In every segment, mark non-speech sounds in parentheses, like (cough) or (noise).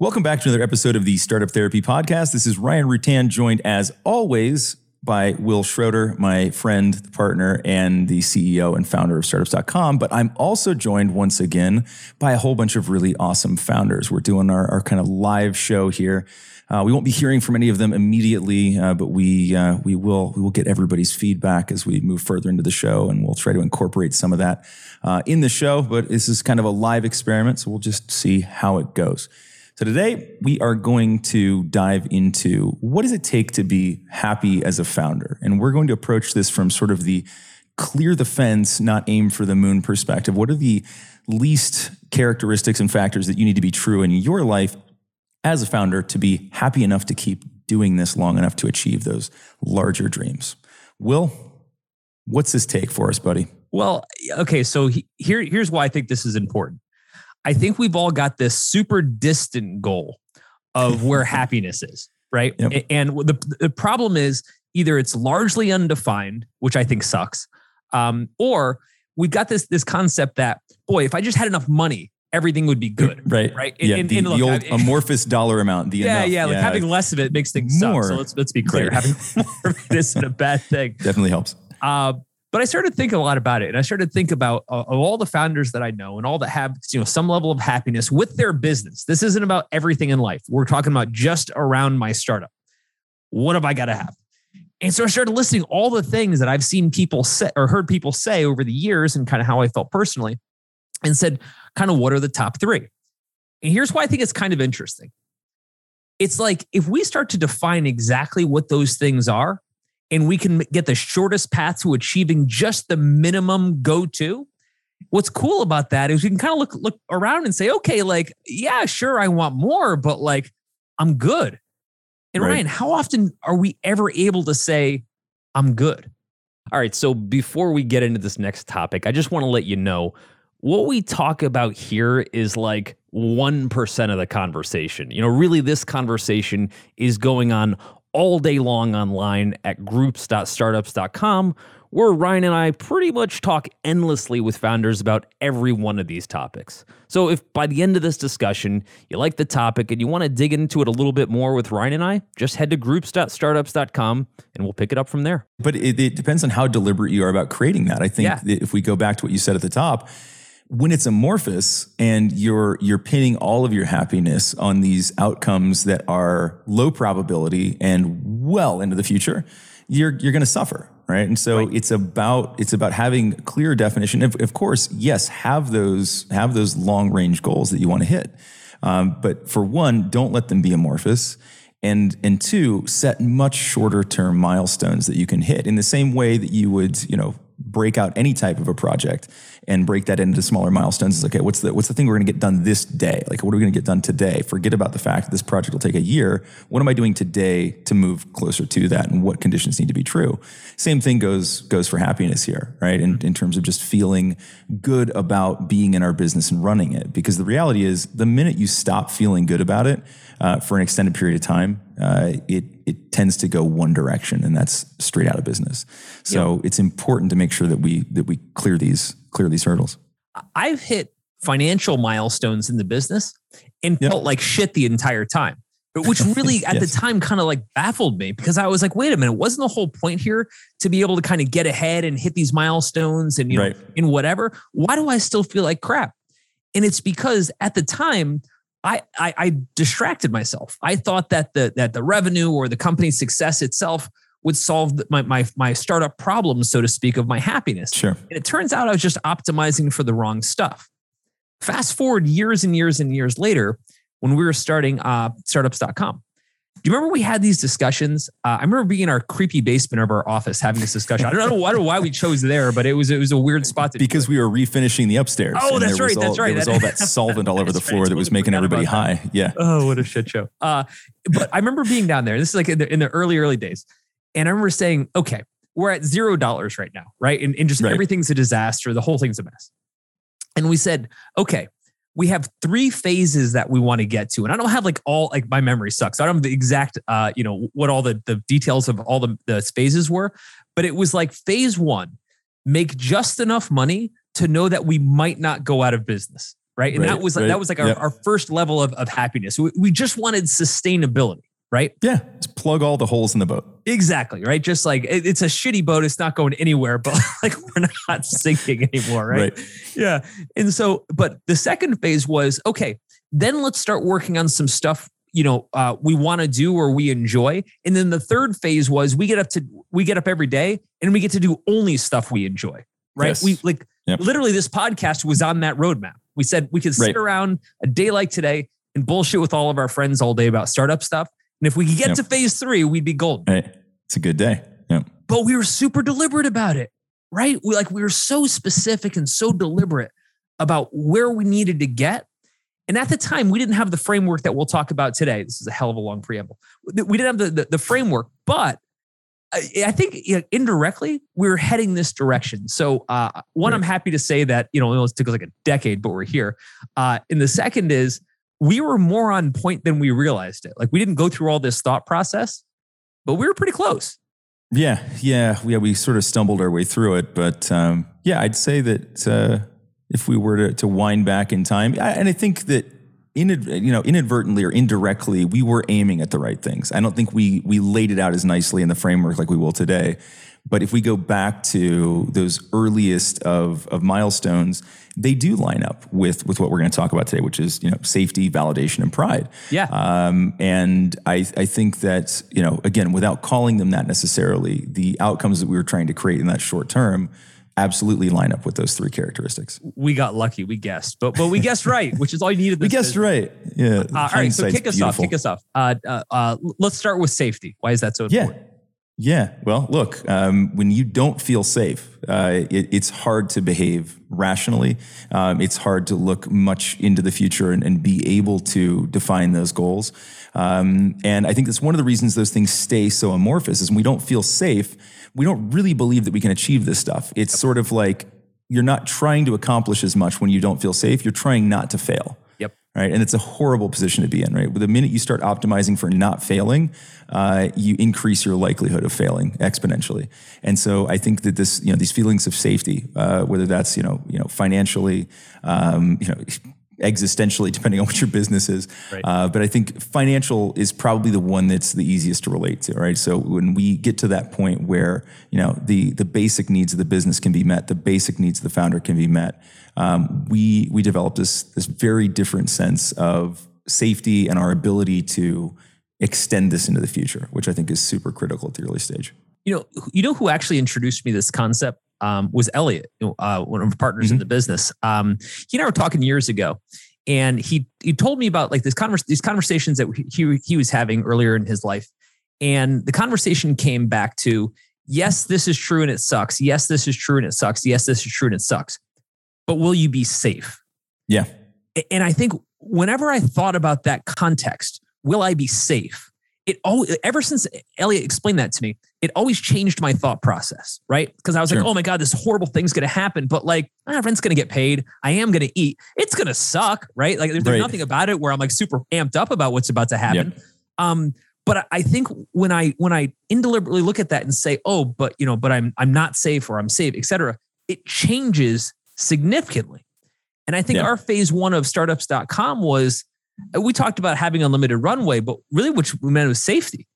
Welcome back to another episode of the Startup Therapy Podcast. This is Ryan Rutan, joined as always by Will Schroter, my friend, the partner, and the CEO and founder of startups.com. But I'm also joined once again by a whole bunch of really awesome founders. We're doing our, our kind of live show here. Uh, we won't be hearing from any of them immediately, uh, but we uh, we will we will get everybody's feedback as we move further into the show, and we'll try to incorporate some of that uh, in the show. But this is kind of a live experiment, so we'll just see how it goes. So today we are going to dive into what does it take to be happy as a founder? And we're going to approach this from sort of the clear the fence, not aim for the moon perspective. What are the least characteristics and factors that you need to be true in your life as a founder to be happy enough to keep doing this long enough to achieve those larger dreams? Will, what's this take for us, buddy? Well, okay, so he, here here's why I think this is important. I think we've all got this super distant goal of (laughs) where happiness is, right? Yep. And the, the problem is either it's largely undefined, which I think sucks, um, or we've got this this concept that boy, if I just had enough money, everything would be good, right? Right? Yeah, and, the, and look, the, old I, (laughs) amorphous dollar amount. The yeah, enough, yeah, like yeah. having less of it makes things more. Suck. So let's let's be clear, having more of it isn't a bad thing. (laughs) Definitely helps. Uh, but I started thinking a lot about it, and I started to think about uh, all the founders that I know and all that have you know some level of happiness with their business. This isn't about everything in life. We're talking about just around my startup. What have I got to have? And so I started listing all the things that I've seen people say or heard people say over the years, and kind of how I felt personally, and said, kind of what are the top three? And here's why I think it's kind of interesting. It's like if we start to define exactly what those things are, and we can get the shortest path to achieving just the minimum go to. What's cool about that is we can kind of look look around and say, okay, like, yeah, sure, I want more, but like, I'm good. And right. Ryan, how often are we ever able to say, I'm good? All right. So before we get into this next topic, I just want to let you know what we talk about here is like 1% of the conversation. You know, really, this conversation is going on all day long online at groups.startups.com, where Ryan and I pretty much talk endlessly with founders about every one of these topics. So, if by the end of this discussion you like the topic and you want to dig into it a little bit more with Ryan and I, just head to groups.startups.com and we'll pick it up from there. But it, it depends on how deliberate you are about creating that. I think yeah. if we go back to what you said at the top, when it's amorphous and you're you're pinning all of your happiness on these outcomes that are low probability and well into the future, you're you're going to suffer, right? And so right. it's about it's about having clear definition. Of, of, course, yes, have those have those long range goals that you want to hit, um, but for one, don't let them be amorphous. And, and two, set much shorter term milestones that you can hit in the same way that you would, you know, break out any type of a project and break that into smaller milestones is okay what's the what's the thing we're going to get done this day? Like what are we going to get done today? Forget about the fact that this project will take a year. What am i doing today to move closer to that and what conditions need to be true? Same thing goes goes for happiness here right? In, in terms of just feeling good about being in our business and running it. Because the reality is the minute you stop feeling good about it uh, for an extended period of time uh, it it tends to go one direction, and that's straight out of business. So yeah. it's important to make sure that we that we clear these clear these hurdles. I've hit financial milestones in the business and yep. felt like shit the entire time. Which really (laughs) at yes. the time kind of like baffled me because I was like, wait a minute, wasn't the whole point here to be able to kind of get ahead and hit these milestones and you right. know in whatever? Why do I still feel like crap? And it's because at the time I, I, I distracted myself. I thought that the that the revenue or the company's success itself would solve my my my startup problems, so to speak, of my happiness. Sure. And it turns out I was just optimizing for the wrong stuff. Fast forward years and years and years later, when we were starting uh, startups.com, do you remember we had these discussions? Uh, I remember being in our creepy basement of our office having this discussion. I don't know, I don't know why we chose there, but it was it was a weird spot. because we were refinishing the upstairs. Oh, that's right. All, that's right. There was all (laughs) that solvent all over the floor right. that was making everybody high. Yeah. Oh, what a shit show. Uh, but I remember being down there. This is like in the, in the early early days, and I remember saying, "Okay, we're at zero dollars right now, right? And, and just right. everything's a disaster. The whole thing's a mess." And we said, "Okay, we have three phases that we want to get to and i don't have like all like my memory sucks i don't have the exact uh you know what all the the details of all the, the phases were but it was like phase one make just enough money to know that we might not go out of business right? And Right, that was like right. that was like our, Yep. our first level of, of happiness. We, we just wanted sustainability, right? Yeah. Just plug all the holes in the boat. Exactly, right? Just like it- it's a shitty boat, it's not going anywhere, but (laughs) like we're not sinking anymore, right? right? Yeah. And so, but the second phase was okay, then let's start working on some stuff, you know, uh, we want to do or we enjoy. And then the third phase was we get up to we get up every day and we get to do only stuff we enjoy. Right. Yes. We like Yep. literally this podcast was on that roadmap. We said we could sit Right. around a day like today and bullshit with all of our friends all day about startup stuff. And if we could get Yep. to phase three, we'd be golden Right. It's a good day. Yeah. but we were super deliberate about it, right? We like we were so specific and so deliberate about where we needed to get. And at the time, we didn't have the framework that we'll talk about today. This is a hell of a long preamble. We didn't have the, the, the framework, but I, I think you know, indirectly we were heading this direction. So, uh, one, Right. I'm happy to say that you know it took us like a decade, but we're here. Uh, and the second is we were more on point than we realized it. Like we didn't go through all this thought process, but we were pretty close. Yeah, yeah, yeah. We sort of stumbled our way through it, but um, yeah, I'd say that uh, if we were to, to wind back in time, I, and I think that inad, you know inadvertently or indirectly, we were aiming at the right things. I don't think we we laid it out as nicely in the framework like we will today. But if we go back to those earliest of, of milestones, they do line up with, with what we're going to talk about today, which is you know safety, validation, and pride. Yeah. Um, and I, I think that, you know, again, without calling them that necessarily, the outcomes that we were trying to create in that short term absolutely line up with those three characteristics. we got lucky. We guessed, but but we guessed right, which is all you needed. We guessed is. right. Yeah. Uh, all right, so kick us off. Kick us off. Uh, uh, uh, let's start with safety. Why is that so Yeah. important? Yeah. Well, look, um, when you don't feel safe, uh, it, it's hard to behave rationally. Um, it's hard to look much into the future and, and be able to define those goals. Um, and I think that's one of the reasons those things stay so amorphous is when we don't feel safe, we don't really believe that we can achieve this stuff. It's sort of like you're not trying to accomplish as much when you don't feel safe. You're trying not to fail. Right? And it's a horrible position to be in, right? The minute you start optimizing for not failing, uh, you increase your likelihood of failing exponentially. And so I think that this, you know, these feelings of safety, uh, whether that's you know, you know, financially, um, you know. Existentially, depending on what your business is, Right. uh, but I think financial is probably the one that's the easiest to relate to, right? So when we get to that point where you know the the basic needs of the business can be met, the basic needs of the founder can be met, um, we we develop this this very different sense of safety and our ability to extend this into the future, which I think is super critical at the early stage. You know, you know who actually introduced me this concept um, was Elliot, uh, one of our partners in Mhm. the business. Um, he and I were talking years ago, and he he told me about like this convers these conversations that he he was having earlier in his life, and the conversation came back to yes, this is true and it sucks. Yes, this is true and it sucks. Yes, this is true and it sucks. But will you be safe? Yeah, And I think whenever I thought about that context, will I be safe? It always, ever since Elliot explained that to me, it always changed my thought process, right? Because I was Sure. like, oh my God, this horrible thing's going to happen. But like, ah, rent's going to get paid. I am going to eat. It's going to suck, right? Like, there's, there's Right. nothing about it where I'm like super amped up about what's about to happen. Um, but I- think when I when I indeliberately look at that and say, oh, but you know, but I'm I'm not safe or I'm safe, et cetera, it changes significantly. And I think Yeah. our phase one of startups.com was we talked about having unlimited runway, but really what we meant was safety.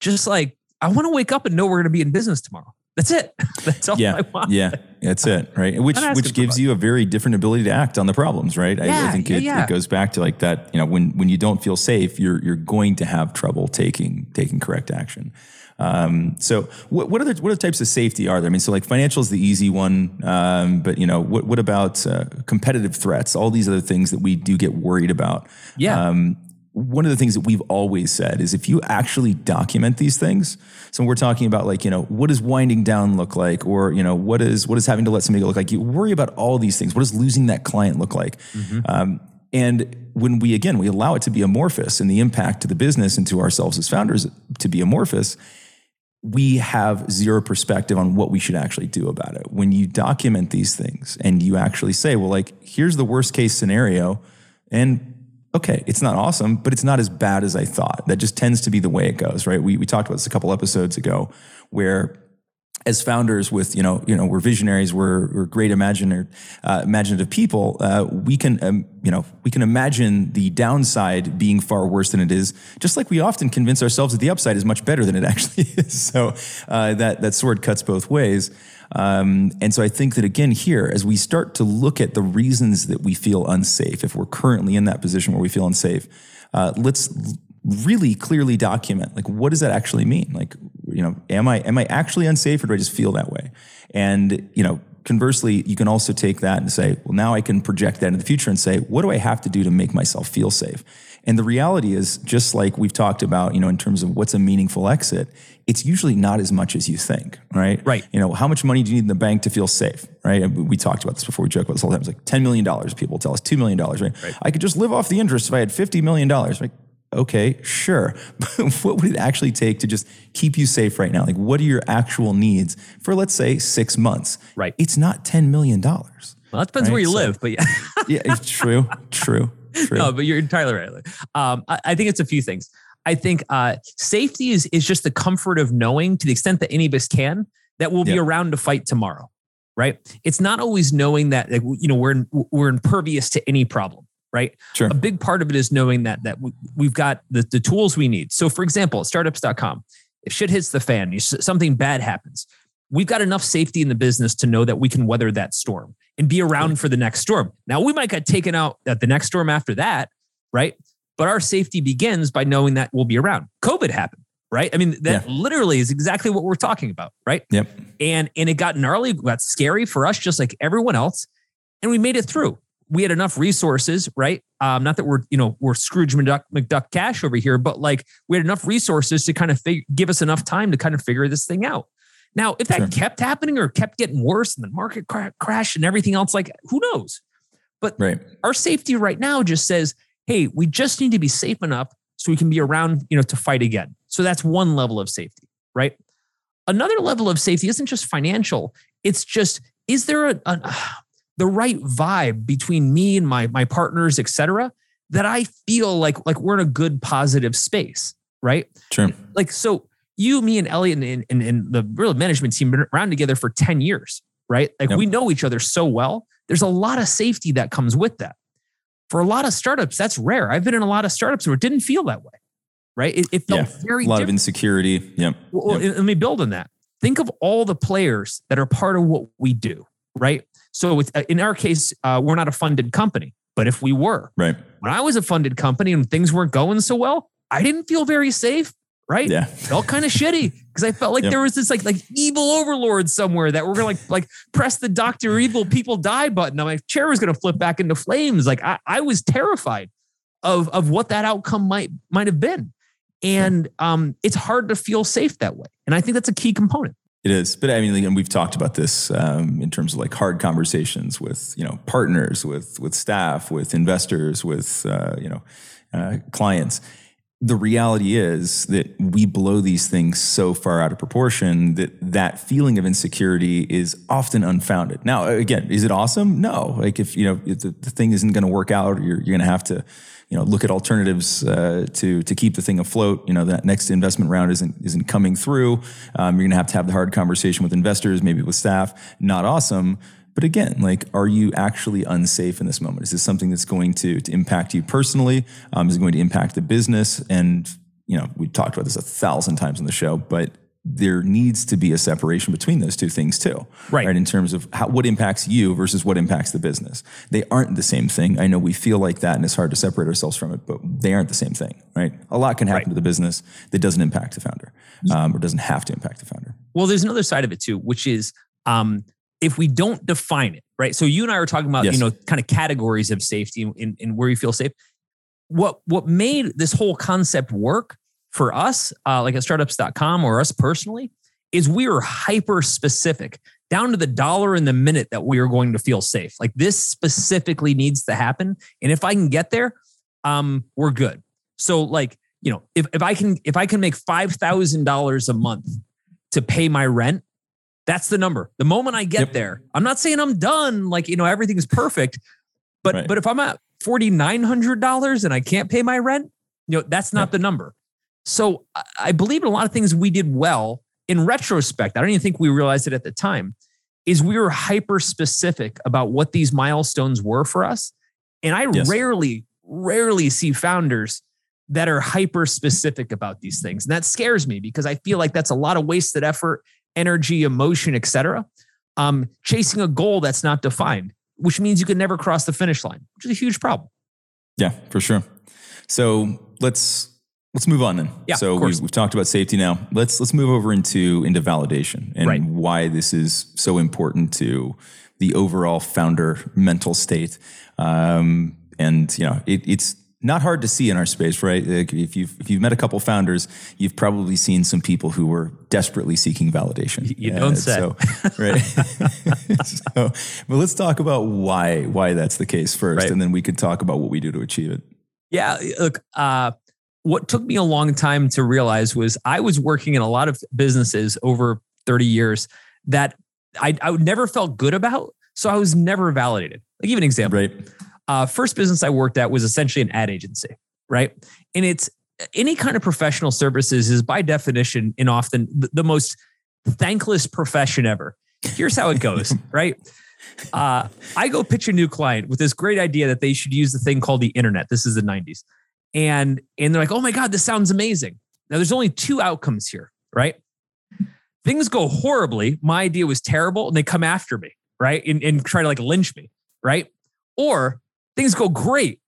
Just like I want to wake up and know we're going to be in business tomorrow. That's it. (laughs) That's all yeah, I want. yeah, that's it, right? Which which gives you a very different ability to act on the problems, right? I, I Yeah, think yeah, it, yeah. it goes back to like that. You know, when when you don't feel safe, you're you're going to have trouble taking taking correct action. Um, so what what other what other types of safety are there? I mean, so like financial is the easy one, um, but you know, what what about uh, competitive threats? All these other things that we do get worried about. Yeah. Um, one of the things that we've always said is if you actually document these things, so we're talking about like, you know, what does winding down look like? Or, you know, what is what is having to let somebody go look like? You worry about all these things. What does losing that client look like? Um, and when we again we allow it to be amorphous and the impact to the business and to ourselves as founders to be amorphous, we have zero perspective on what we should actually do about it. When you document these things and you actually say, well, like, here's the worst case scenario, and okay, it's not awesome, but it's not as bad as I thought. That just tends to be the way it goes, right? We, we talked about this a couple episodes ago where as founders with you know you know we're visionaries we're, we're great imaginer, uh, imaginative people uh, we can um, you know we can imagine the downside being far worse than it is just like we often convince ourselves that the upside is much better than it (laughs) actually is. So uh, that that sword cuts both ways. Um, and so I think that again here as we start to look at the reasons that we feel unsafe if we're currently in that position where we feel unsafe uh, let's really clearly document like what does that actually mean? Like you know am i am i actually unsafe or do i just feel that way? And you know conversely you can also take that and say well now i can project that into the future and say what do i have to do to make myself feel safe? And the reality is just like we've talked about you know in terms of what's a meaningful exit it's usually not as much as you think right? Right. You know how much money do you need in the bank to feel safe right? And we talked about this before we joke about this all the time. It's like $10 million people tell us $2 million right? right. I could just live off the interest if i had $50 million right okay, sure. But (laughs) what would it actually take to just keep you safe right now? Like, what are your actual needs for, let's say, six months? Right. It's not $10 million. Well, that depends right? where you so, live, but yeah. (laughs) yeah, it's true, true, true. No, but you're entirely right. Um, I, I, think it's a few things. I think uh, safety is, is just the comfort of knowing to the extent that any of us can that we'll be around to fight tomorrow. Right. It's not always knowing that, like, you know, we're, we're impervious to any problem right? Sure. A big part of it is knowing that that we've got the, the tools we need. So, for example, startups.com, if shit hits the fan, you, something bad happens, we've got enough safety in the business to know that we can weather that storm and be around for the next storm. Now, we might get taken out at the next storm after that, right? But our safety begins by knowing that we'll be around. COVID happened right? I mean, that yeah. literally is exactly what we're talking about, right? Yep. And and it got gnarly, got scary for us, just like everyone else, and we made it through we had enough resources, right? Um, not that we're, you know, we're Scrooge McDuck, McDuck cash over here, but like we had enough resources to kind of fig- give us enough time to kind of figure this thing out. Now, if that sure. kept happening or kept getting worse and the market cra- crash and everything else, like who knows? But right. our safety right now just says, hey, we just need to be safe enough so we can be around, you know, to fight again. So that's one level of safety, right? Another level of safety isn't just financial. It's just, is there a, a the right vibe between me and my my partners, et cetera, that I feel like like we're in a good positive space, right? Sure. Like so, you, me, and Elliot and, and, and the real management team been around together for ten years, right? Like yep. we know each other so well. There's a lot of safety that comes with that. For a lot of startups, that's rare. I've been in a lot of startups where it didn't feel that way, right? It, it felt yeah. very a lot different. of insecurity. Yeah. Well, yep. let me build on that. Think of all the players that are part of what we do, right? So with, uh, in our case, uh, we're not a funded company, but if we were, right? When I was a funded company and things weren't going so well, I didn't feel very safe. Right? Yeah. Felt kind of shitty because I felt like yep. there was this like like evil overlord somewhere that we're gonna like like press the Doctor Evil people die button. And my chair was gonna flip back into flames. Like I, I was terrified of of what that outcome might might have been. And um, it's hard to feel safe that way. And I think that's a key component. It is, but I mean, and we've talked about this um, in terms of like hard conversations with you know partners, with with staff, with investors, with uh, you know uh, clients. The reality is that we blow these things so far out of proportion that that feeling of insecurity is often unfounded. Now, again, is it awesome? No. Like if you know if the, the thing isn't going to work out, you're, you're going to have to you know look at alternatives uh, to to keep the thing afloat. You know that next investment round isn't isn't coming through. Um, you're going to have to have the hard conversation with investors, maybe with staff. Not awesome. But again, like, are you actually unsafe in this moment? Is this something that's going to, to impact you personally? Um, is it going to impact the business? And you know, we talked about this a thousand times on the show, but there needs to be a separation between those two things too. Right. right in terms of how, what impacts you versus what impacts the business. They aren't the same thing. I know we feel like that and it's hard to separate ourselves from it, but they aren't the same thing, right? A lot can happen right. to the business that doesn't impact the founder um, or doesn't have to impact the founder. Well, there's another side of it too, which is um, if we don't define it, right? So you and I were talking about, yes. you know, kind of categories of safety and where you feel safe. What, what made this whole concept work for us, uh, like at startups.com or us personally, is we are hyper specific down to the dollar in the minute that we are going to feel safe. Like this specifically needs to happen. And if I can get there, um, we're good. So like, you know, if, if I can if I can make five thousand dollars a month to pay my rent, that's the number. The moment I get yep. there, I'm not saying I'm done, like, you know, everything's perfect. But right. but if I'm at forty nine hundred dollars and I can't pay my rent, you know, that's not the number. So I believe in a lot of things we did well in retrospect, I don't even think we realized it at the time, is we were hyper specific about what these milestones were for us. And I yes. rarely, rarely see founders that are hyper specific about these things. And that scares me because I feel like that's a lot of wasted effort, energy, emotion, etc. Um, chasing a goal that's not defined, which means you can never cross the finish line, which is a huge problem. Yeah, for sure. So let's let's move on then. Yeah, so we've, we've, talked about safety now. Let's let's move over into into validation and right. why this is so important to the overall founder mental state. Um, and you know, it, it's not hard to see in our space, right? Like if you've if you've met a couple founders, you've probably seen some people who were desperately seeking validation. You don't uh, say, so, (laughs) right? (laughs) so, but let's talk about why why that's the case first, right. and then we could talk about what we do to achieve it. Yeah, look. Uh, what took me a long time to realize was I was working in a lot of businesses over 30 years that I, I never felt good about. So I was never validated. Like, even an example. Right uh, first business I worked at was essentially an ad agency, right? And it's any kind of professional services is by definition and often the, the most thankless profession ever. Here's how it goes, (laughs) right? Uh, I go pitch a new client with this great idea that they should use the thing called the internet. This is the 90s. And, and they're like, oh my God, this sounds amazing. Now, there's only two outcomes here, right? Things go horribly. My idea was terrible, and they come after me, right? And, and try to like lynch me, right? Or things go great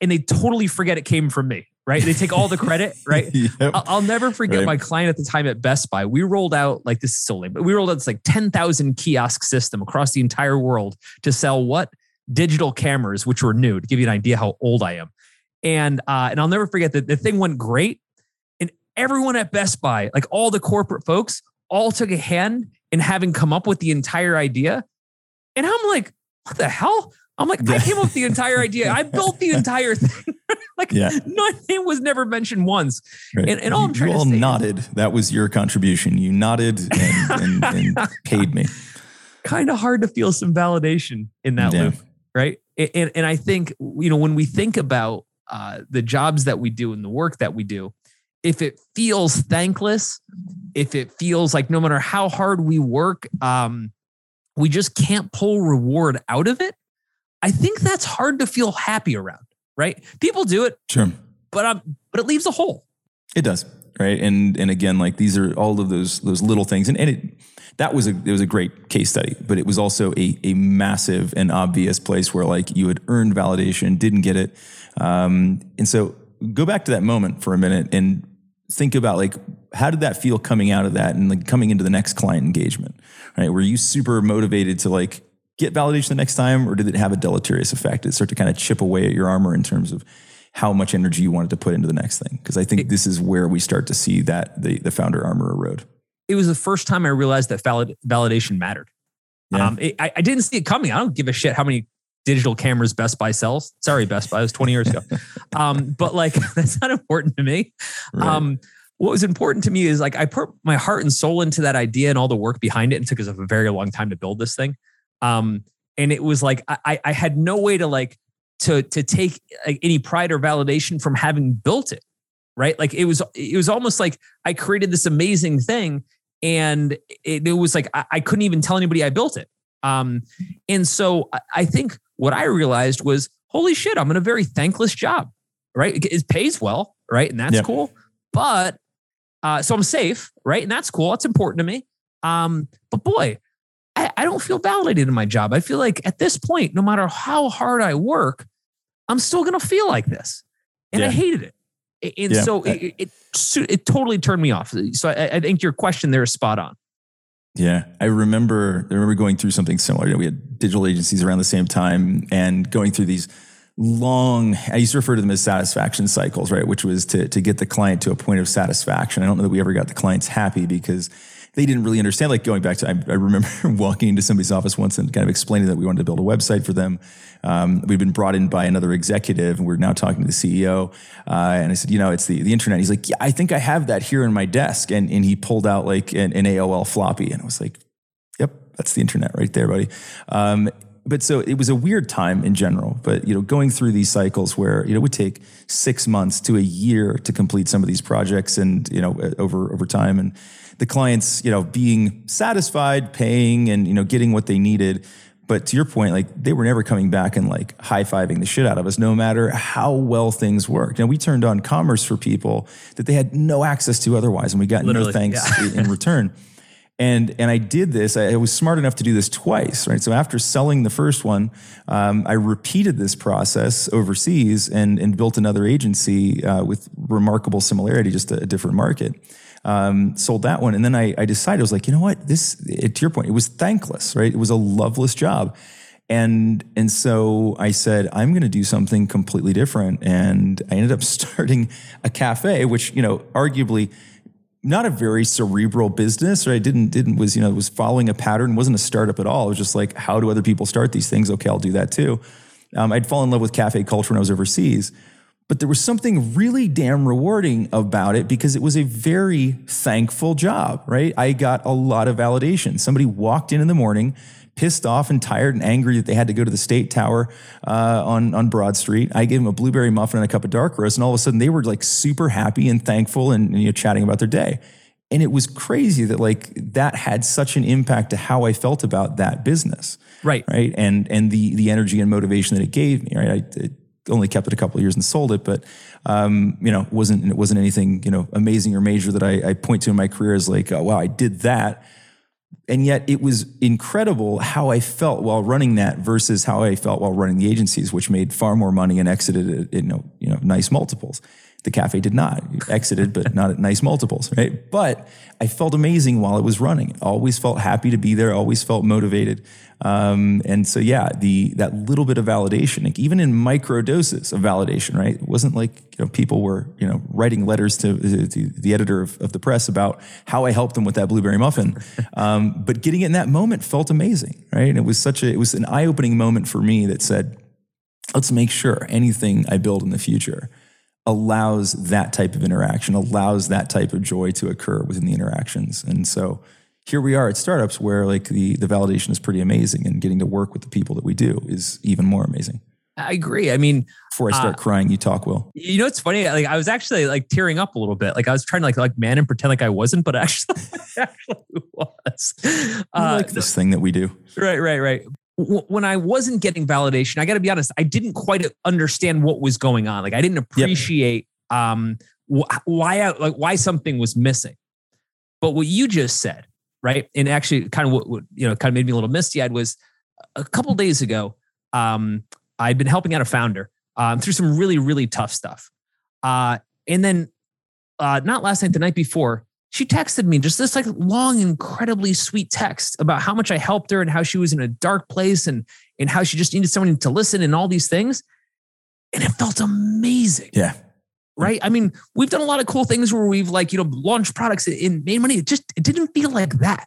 and they totally forget it came from me right they take all the credit (laughs) right yep. I'll, never forget right. my client at the time at best buy we rolled out like this is so lame but we rolled out this like 10000 kiosk system across the entire world to sell what digital cameras which were new to give you an idea how old i am and uh, and i'll never forget that the thing went great and everyone at best buy like all the corporate folks all took a hand in having come up with the entire idea and i'm like what the hell I'm like, I came up with the entire idea. I (laughs) built the entire thing. (laughs) like, yeah. my name was never mentioned once. Right. And, and all I'm trying you all to say nodded. That was your contribution. You nodded and, and, and (laughs) paid me. Kind of hard to feel some validation in that yeah. loop, right? And, and I think, you know, when we think about uh, the jobs that we do and the work that we do, if it feels thankless, if it feels like no matter how hard we work, um, we just can't pull reward out of it, I think that's hard to feel happy around, right? People do it, sure, but um, but it leaves a hole. It does, right? And and again, like these are all of those those little things, and and it that was a it was a great case study, but it was also a a massive and obvious place where like you had earned validation, didn't get it, um, and so go back to that moment for a minute and think about like how did that feel coming out of that and like coming into the next client engagement right were you super motivated to like get validation the next time, or did it have a deleterious effect? Did it start to kind of chip away at your armor in terms of how much energy you wanted to put into the next thing? Because I think it, this is where we start to see that the, the founder armor erode. It was the first time I realized that valid, validation mattered. Yeah. Um, it, I, I didn't see it coming. I don't give a shit how many digital cameras Best Buy sells. Sorry, Best Buy, it was 20 years ago. (laughs) um, but like, (laughs) that's not important to me. Right. Um, what was important to me is like I put my heart and soul into that idea and all the work behind it and took us a very long time to build this thing. Um, and it was like I, I had no way to like to to take any pride or validation from having built it, right? Like it was it was almost like I created this amazing thing, and it, it was like I, I, couldn't even tell anybody I built it. Um, and so I, I think what I realized was, holy shit, I'm in a very thankless job, right? It, it pays well, right, and that's cool. But uh, so I'm safe, right, and that's cool. That's important to me. Um, but boy, I, I don't feel validated in my job. I feel like at this point, no matter how hard I work, I'm still going to feel like this. And yeah. I hated it. And yeah. so it, it, it, totally turned me off. So I, I, think your question there is spot on. Yeah, I remember. I remember going through something similar. You know, we had digital agencies around the same time, and going through these long. I used to refer to them as satisfaction cycles, right? Which was to to get the client to a point of satisfaction. I don't know that we ever got the clients happy because they didn't really understand. Like going back to, I, I, remember (laughs) walking into somebody's office once and kind of explaining that we wanted to build a website for them. Um, we'd been brought in by another executive, and we're now talking to the CEO. Uh, and I said, you know, it's the the internet. He's like, yeah, I think I have that here in my desk, and and he pulled out like an, an AOL floppy, and I was like, yep, that's the internet right there, buddy. Um, but so it was a weird time in general. But you know, going through these cycles where you know it would take six months to a year to complete some of these projects, and you know uh, over over time, and the clients you know being satisfied, paying, and you know getting what they needed. But to your point, like they were never coming back and like high fiving the shit out of us, no matter how well things worked. And we turned on commerce for people that they had no access to otherwise, and we got Literally, no thanks yeah. in return. (laughs) And, and I did this. I was smart enough to do this twice, right? So after selling the first one, um, I repeated this process overseas and, and built another agency uh, with remarkable similarity, just a, a different market. Um, sold that one, and then I, I decided I was like, you know what? This, to your point, it was thankless, right? It was a loveless job, and and so I said I'm going to do something completely different, and I ended up (laughs) starting a cafe, which you know, arguably not a very cerebral business, right? Didn't didn't was you know was following a pattern. wasn't a startup at all. It was just like how do other people start these things? Okay, I'll do that too. Um, I'd fallen in love with cafe culture when I was overseas, but there was something really damn rewarding about it because it was a very thankful job, right? I got a lot of validation. Somebody walked in in the morning pissed off and tired and angry that they had to go to the State Tower uh, on on Broad Street. I gave them a blueberry muffin and a cup of dark roast, and all of a sudden they were like super happy and thankful and, and you know chatting about their day. And it was crazy that like that had such an impact to how I felt about that business. Right. Right. And and the the energy and motivation that it gave me. Right. I, only kept it a couple of years and sold it, but um, you know, wasn't it wasn't anything you know amazing or major that I, I point to in my career as like, oh, wow, I did that and yet it was incredible how I felt while running that versus how I felt while running the agencies, which made far more money and exited at you know, you know nice multiples. The cafe did not exited, but not at nice multiples, right? But I felt amazing while it was running. Always felt happy to be there. Always felt motivated. Um, and so, yeah, the that little bit of validation, like even in micro doses of validation, right? It wasn't like you know people were you know writing letters to, to the editor of, of, the press about how I helped them with that blueberry muffin. Um, but getting it in that moment felt amazing, right? And it was such a it was an eye opening moment for me that said, let's make sure anything I build in the future allows that type of interaction, allows that type of joy to occur within the interactions. And so here we are at startups where like the the validation is pretty amazing and getting to work with the people that we do is even more amazing. I agree. I mean, before I start uh, crying, you talk, Will. You know, it's funny. Like I was actually like tearing up a little bit. Like I was trying to like like man and pretend like I wasn't, but actually, (laughs) actually was. Uh, like this thing that we do. Right, right, right. When I wasn't getting validation, I got to be honest. I didn't quite understand what was going on. Like I didn't appreciate yep. um wh- why I, like why something was missing. But what you just said, right? And actually, kind of what, what you know, kind of made me a little misty eyed was a couple days ago. Um, I'd been helping out a founder um, through some really, really tough stuff. Uh, and then, uh, not last night, the night before, she texted me just this like long, incredibly sweet text about how much I helped her and how she was in a dark place and and how she just needed someone to listen and all these things. And it felt amazing. Yeah right? I mean, we've done a lot of cool things where we've like, you know, launched products and made money. It just it didn't feel like that.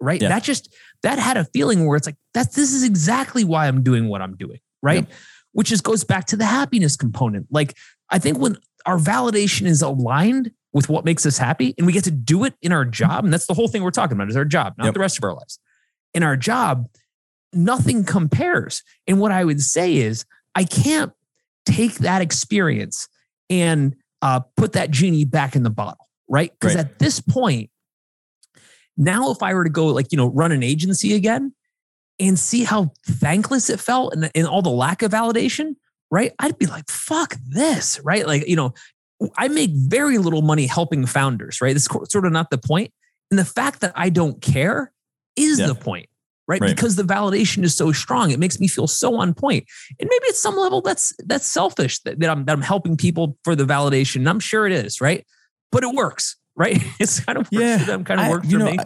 Right. Yeah. That just that had a feeling where it's like that's this is exactly why I'm doing what I'm doing. Right. Yeah. Which just goes back to the happiness component. Like I think when our validation is aligned with what makes us happy and we get to do it in our job, and that's the whole thing we're talking about is our job, not yep. the rest of our lives. In our job, nothing compares. And what I would say is I can't take that experience and uh, put that genie back in the bottle, right? Because right. at this point, now if I were to go like, you know, run an agency again and see how thankless it felt and, and all the lack of validation, right? I'd be like, fuck this, right? Like, you know, I make very little money helping founders, right? It's sort of not the point. And the fact that I don't care is yeah. the point right? right? Because the validation is so strong, it makes me feel so on point. And maybe at some level that's that's selfish that, that I'm that I'm helping people for the validation. And I'm sure it is, right? But it works, right? (laughs) It's kind of yeah, them, kind of works for know, me. I,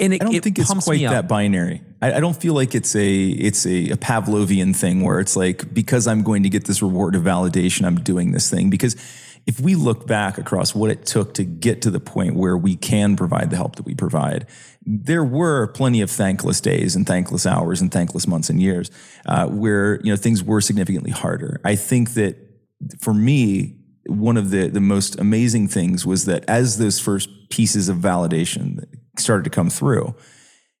and it, I don't it think it's quite that binary. I, I, don't feel like it's a it's a, a Pavlovian thing where it's like because I'm going to get this reward of validation, I'm doing this thing because if we look back across what it took to get to the point where we can provide the help that we provide, there were plenty of thankless days and thankless hours and thankless months and years uh, where you know things were significantly harder. I think that for me, one of the the most amazing things was that as those first pieces of validation started to come through,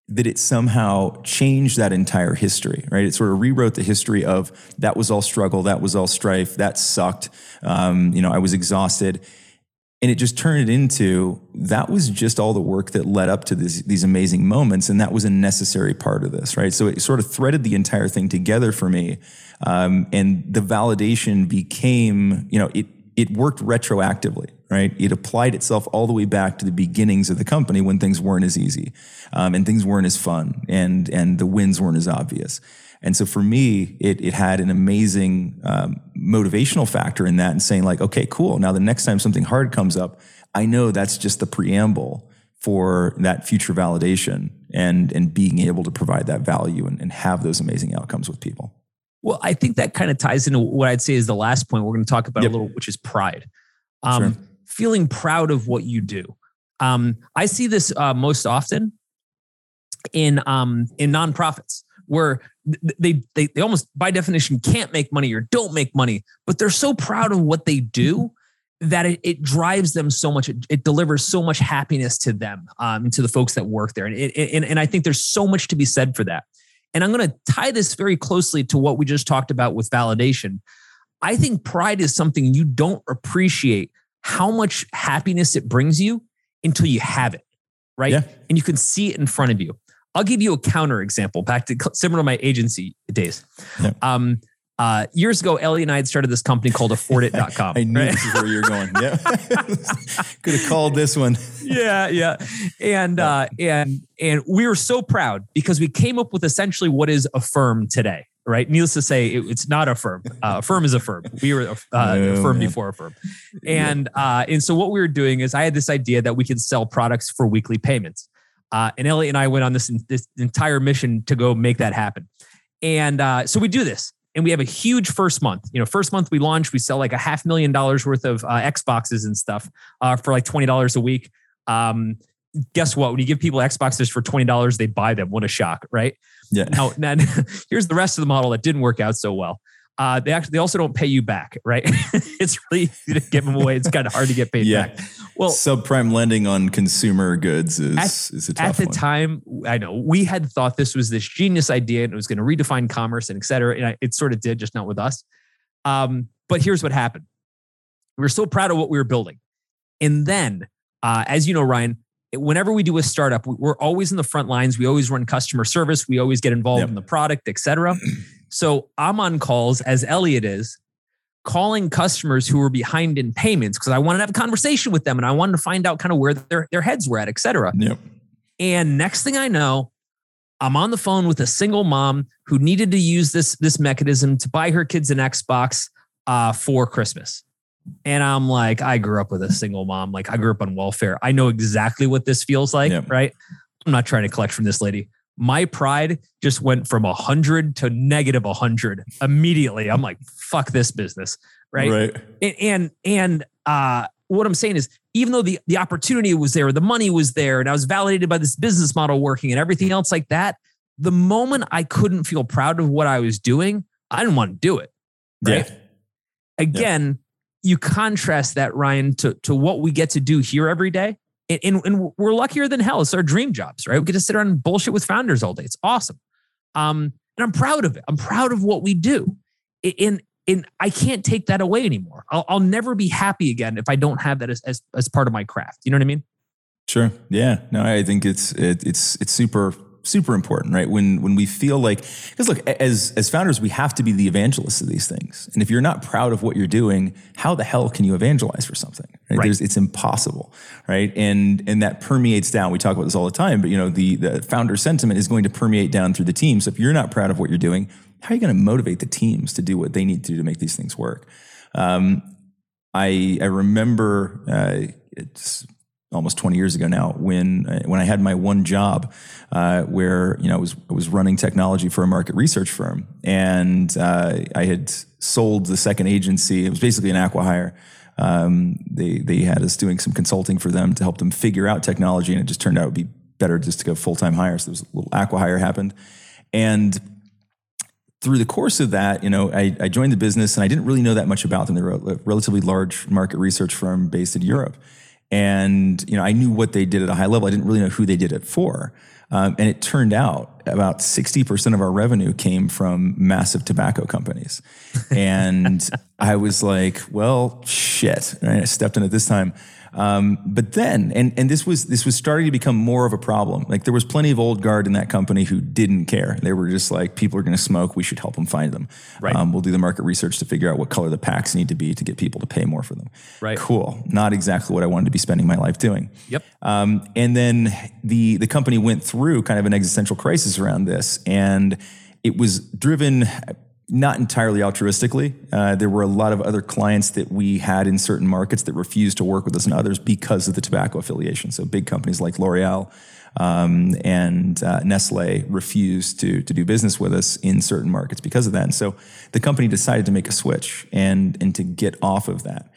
that it somehow changed that entire history, right? It sort of rewrote the history of that was all struggle, that was all strife, that sucked. Um, you know, I was exhausted. And it just turned it into that was just all the work that led up to this, these amazing moments. And that was a necessary part of this, right? So it sort of threaded the entire thing together for me. Um, and the validation became, you know, it, it worked retroactively, right? It applied itself all the way back to the beginnings of the company when things weren't as easy um, and things weren't as fun and, and the wins weren't as obvious. And so for me, it, it had an amazing um, motivational factor in that and saying, like, okay, cool. Now, the next time something hard comes up, I know that's just the preamble for that future validation and, and being able to provide that value and, and have those amazing outcomes with people. Well, I think that kind of ties into what I'd say is the last point we're going to talk about yep. a little, which is pride. Um, sure. Feeling proud of what you do. Um, I see this uh, most often in um, in nonprofits where they, they they almost by definition can't make money or don't make money, but they're so proud of what they do that it, it drives them so much. It, it, delivers so much happiness to them um, to the folks that work there, and, it, and and I think there's so much to be said for that. And I'm going to tie this very closely to what we just talked about with validation. I think pride is something you don't appreciate how much happiness it brings you until you have it, right? Yeah. And you can see it in front of you. I'll give you a counter example back to similar to my agency days. Yeah. Um, uh, years ago, Ellie and I had started this company called affordit.com. (laughs) I knew right? this is where you're going. Yeah. (laughs) Could have called this one. (laughs) yeah, yeah. And uh, and and we were so proud because we came up with essentially what is Affirm today. Right. Needless to say, it, it's not Affirm. Uh, firm is Affirm. We were uh, no, Affirm before Affirm. And uh, and so what we were doing is I had this idea that we could sell products for weekly payments. Uh, and Ellie and I went on this this entire mission to go make that happen. And uh, so we do this and we have a huge first month. You know, first month we launch, we sell like a half million dollars worth of uh, Xboxes and stuff uh, for like twenty dollars a week. Um, guess what? When you give people Xboxes for twenty dollars, they buy them. What a shock, right? Yeah. Now, (laughs) then here's the rest of the model that didn't work out so well. Uh, they actually they also don't pay you back, right? (laughs) it's really easy to give them away. It's kind of hard to get paid yeah. back. Well, subprime lending on consumer goods is at, is a tough At the one. time, I know we had thought this was this genius idea and it was going to redefine commerce and et cetera. And I, it sort of did, just not with us. Um, but here's what happened: we were so proud of what we were building, and then, uh, as you know, Ryan, whenever we do a startup, we're always in the front lines. We always run customer service. We always get involved yep. in the product, et cetera. So I'm on calls as Elliot is calling customers who were behind in payments because I wanted to have a conversation with them and I wanted to find out kind of where their, their heads were at, et cetera. Yep. And next thing I know, I'm on the phone with a single mom who needed to use this, this mechanism to buy her kids an Xbox uh, for Christmas. And I'm like, I grew up with a single mom. Like I grew up on welfare. I know exactly what this feels like, yep. right? I'm not trying to collect from this lady my pride just went from 100 to negative 100 immediately i'm like fuck this business right right and and, and uh, what i'm saying is even though the, the opportunity was there the money was there and i was validated by this business model working and everything else like that the moment i couldn't feel proud of what i was doing i didn't want to do it right yeah. again yeah. you contrast that ryan to, to what we get to do here every day and, and, we're luckier than hell. It's our dream jobs, right? We get to sit around and bullshit with founders all day. It's awesome. Um, and I'm proud of it. I'm proud of what we do. And, and I can't take that away anymore. I'll, I'll never be happy again if I don't have that as, as, as part of my craft. You know what I mean? Sure. Yeah. No, I think it's, it, it's, it's super super important, right? When when we feel like because look, as as founders, we have to be the evangelists of these things. And if you're not proud of what you're doing, how the hell can you evangelize for something? Right? right. it's impossible, right? And and that permeates down. We talk about this all the time, but you know, the the founder sentiment is going to permeate down through the team. So if you're not proud of what you're doing, how are you going to motivate the teams to do what they need to do to make these things work? Um, I I remember uh, it's almost 20 years ago now when uh, when I had my one job uh, where you know I was I was running technology for a market research firm. And uh, I had sold the second agency. It was basically an acquihire um, they they had us doing some consulting for them to help them figure out technology and it just turned out it would be better just to go full-time hire. So there was a little acquihire happened. And through the course of that, you know, I, I, joined the business and I didn't really know that much about them. They were a relatively large market research firm based in Europe. And, you know, I knew what they did at a high level. I didn't really know who they did it for. Um, and it turned out about 60% of our revenue came from massive tobacco companies. And (laughs) I was like, well, shit. Right? I stepped in at this time. Um, but then, and and this was this was starting to become more of a problem. Like there was plenty of old guard in that company who didn't care. They were just like, people are going to smoke. We should help them find them. Right. Um, we'll do the market research to figure out what color the packs need to be to get people to pay more for them. Right. Cool. Not exactly what I wanted to be spending my life doing. Yep. Um, and then the the company went through kind of an existential crisis around this, and it was driven not entirely altruistically. Uh, there were a lot of other clients that we had in certain markets that refused to work with us and others because of the tobacco affiliation. So big companies like L'Oreal um, and uh, Nestle refused to to do business with us in certain markets because of that. And so the company decided to make a switch and and to get off of that.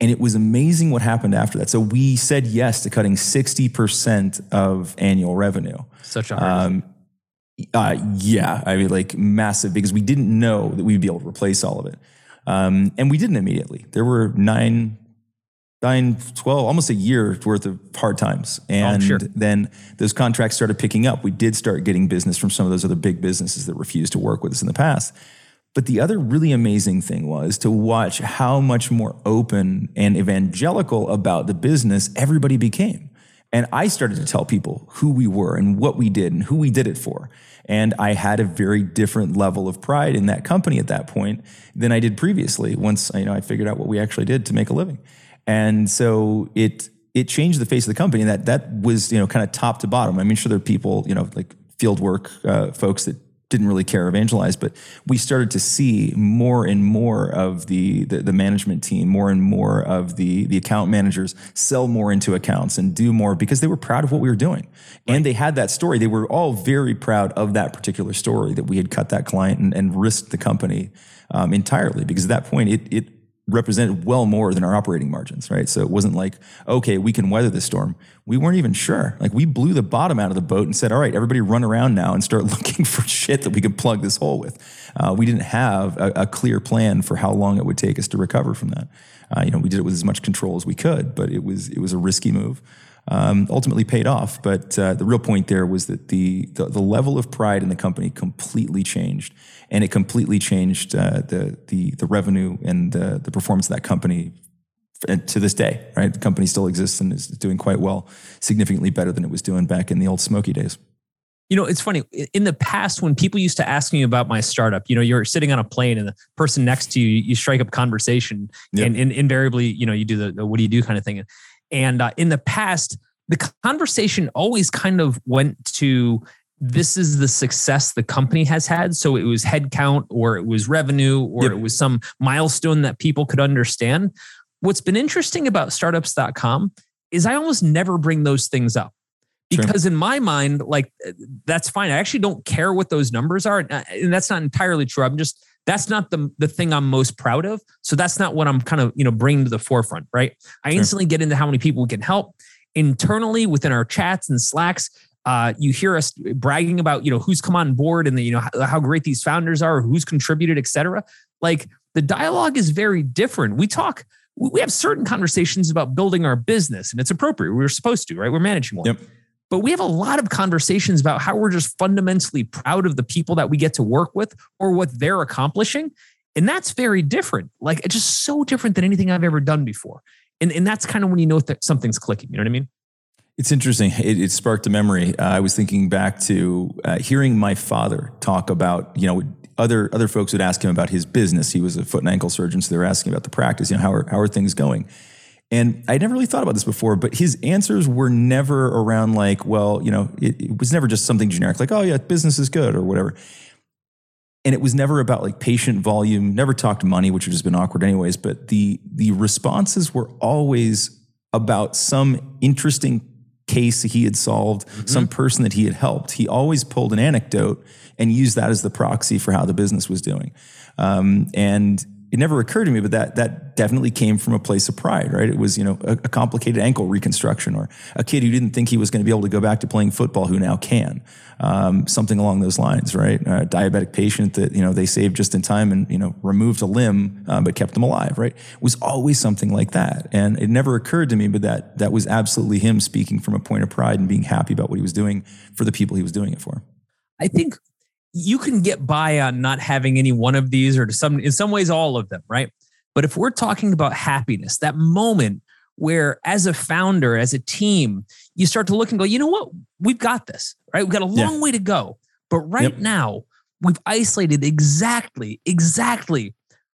And it was amazing what happened after that. So we said yes to cutting 60% of annual revenue. Such a hard um, uh, yeah, I mean, like massive because we didn't know that we'd be able to replace all of it. Um, and we didn't immediately. There were nine, nine, 12, almost a year worth of hard times. Oh, and oh, sure. then those contracts started picking up. We did start getting business from some of those other big businesses that refused to work with us in the past. But the other really amazing thing was to watch how much more open and evangelical about the business everybody became. And I started to tell people who we were and what we did and who we did it for. And I had a very different level of pride in that company at that point than I did previously once you know I figured out what we actually did to make a living. And so it it changed the face of the company. And that that was, you know, kind of top to bottom. I mean, sure there are people, you know, like field work uh, folks that didn't really care evangelize, but we started to see more and more of the, the, the management team, more and more of the the account managers sell more into accounts and do more because they were proud of what we were doing, right. and they had that story. They were all very proud of that particular story that we had cut that client and, and risked the company um, entirely because at that point it it represented well more than our operating margins, right? So it wasn't like, okay, we can weather this storm. We weren't even sure. Like we blew the bottom out of the boat and said, all right, everybody run around now and start (laughs) looking for shit that we can plug this hole with. Uh, we didn't have a, a, clear plan for how long it would take us to recover from that. Uh, you know, we did it with as much control as we could, but it was it was a risky move. Um, ultimately paid off, but uh, the real point there was that the, the the level of pride in the company completely changed and it completely changed uh, the the the revenue and the the performance of that company and to this day. Right, the company still exists and is doing quite well, significantly better than it was doing back in the old Smoky days. You know, it's funny. In the past, when people used to ask me about my startup, you know, you're sitting on a plane and the person next to you, you strike up conversation, yep. and, and, invariably, you know, you do the, the what do you do kind of thing. And uh, in the past, the conversation always kind of went to this is the success the company has had. So it was headcount or it was revenue or yep. it was some milestone that people could understand. What's been interesting about startups.com is I almost never bring those things up because sure. in my mind, like that's fine. I actually don't care what those numbers are. And that's not entirely true. I'm just, that's not the, the thing I'm most proud of. So that's not what I'm kind of, you know, bringing to the forefront, right? I sure. instantly get into how many people we can help internally within our chats and slacks uh, you hear us bragging about you know who's come on board and the, you know how, how great these founders are, who's contributed, etc. Like the dialogue is very different. We talk, we have certain conversations about building our business, and it's appropriate. We're supposed to, right? We're managing one. Yep. But we have a lot of conversations about how we're just fundamentally proud of the people that we get to work with or what they're accomplishing. And that's very different. Like it's just so different than anything I've ever done before. And, and that's kind of when you know that something's clicking. You know what I mean? It's interesting. It, it sparked a memory. Uh, I was thinking back to uh, hearing my father talk about, you know, other other folks would ask him about his business. He was a foot and ankle surgeon, so they were asking about the practice. You know, how are how are things going? And I never really thought about this before, but his answers were never around like, well, you know, it, it was never just something generic, like, oh yeah, business is good or whatever. And it was never about like patient volume. Never talked money, which would have been awkward anyways. But the the responses were always about some interesting case he had solved, mm-hmm. some person that he had helped. He always pulled an anecdote and used that as the proxy for how the business was doing. Um, and it never occurred to me, but that that definitely came from a place of pride, right? It was you know a, a complicated ankle reconstruction, or a kid who didn't think he was going to be able to go back to playing football, who now can, um, something along those lines, right? A diabetic patient that you know they saved just in time and you know removed a limb uh, but kept them alive, right? It was always something like that, and it never occurred to me, but that that was absolutely him speaking from a point of pride and being happy about what he was doing for the people he was doing it for. I think you can get by on not having any one of these or to some in some ways all of them right? But if we're talking about happiness that moment where as a founder as a team you start to look and go you know what? We've got this right? We've got a long yeah. way to go. But right yep. now we've isolated exactly exactly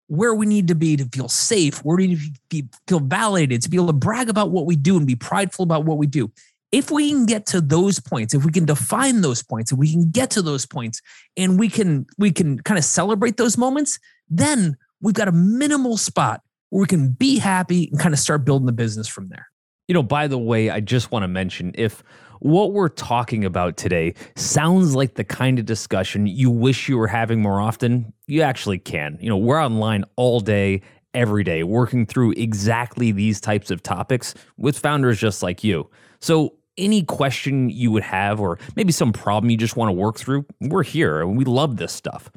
where we need to be to feel safe where we need to be, feel validated to be able to brag about what we do and be prideful about what we do if we can get to those points if we can define those points if we can get to those points and we can we can kind of celebrate those moments then we've got a minimal spot where we can be happy and kind of start building the business from there. You know by the way i just want to mention if what we're talking about today sounds like the kind of discussion you wish you were having more often you actually can. You know we're online all day every day working through exactly these types of topics with founders just like you. So any question you would have, or maybe some problem you just want to work through, we're here and we love this stuff.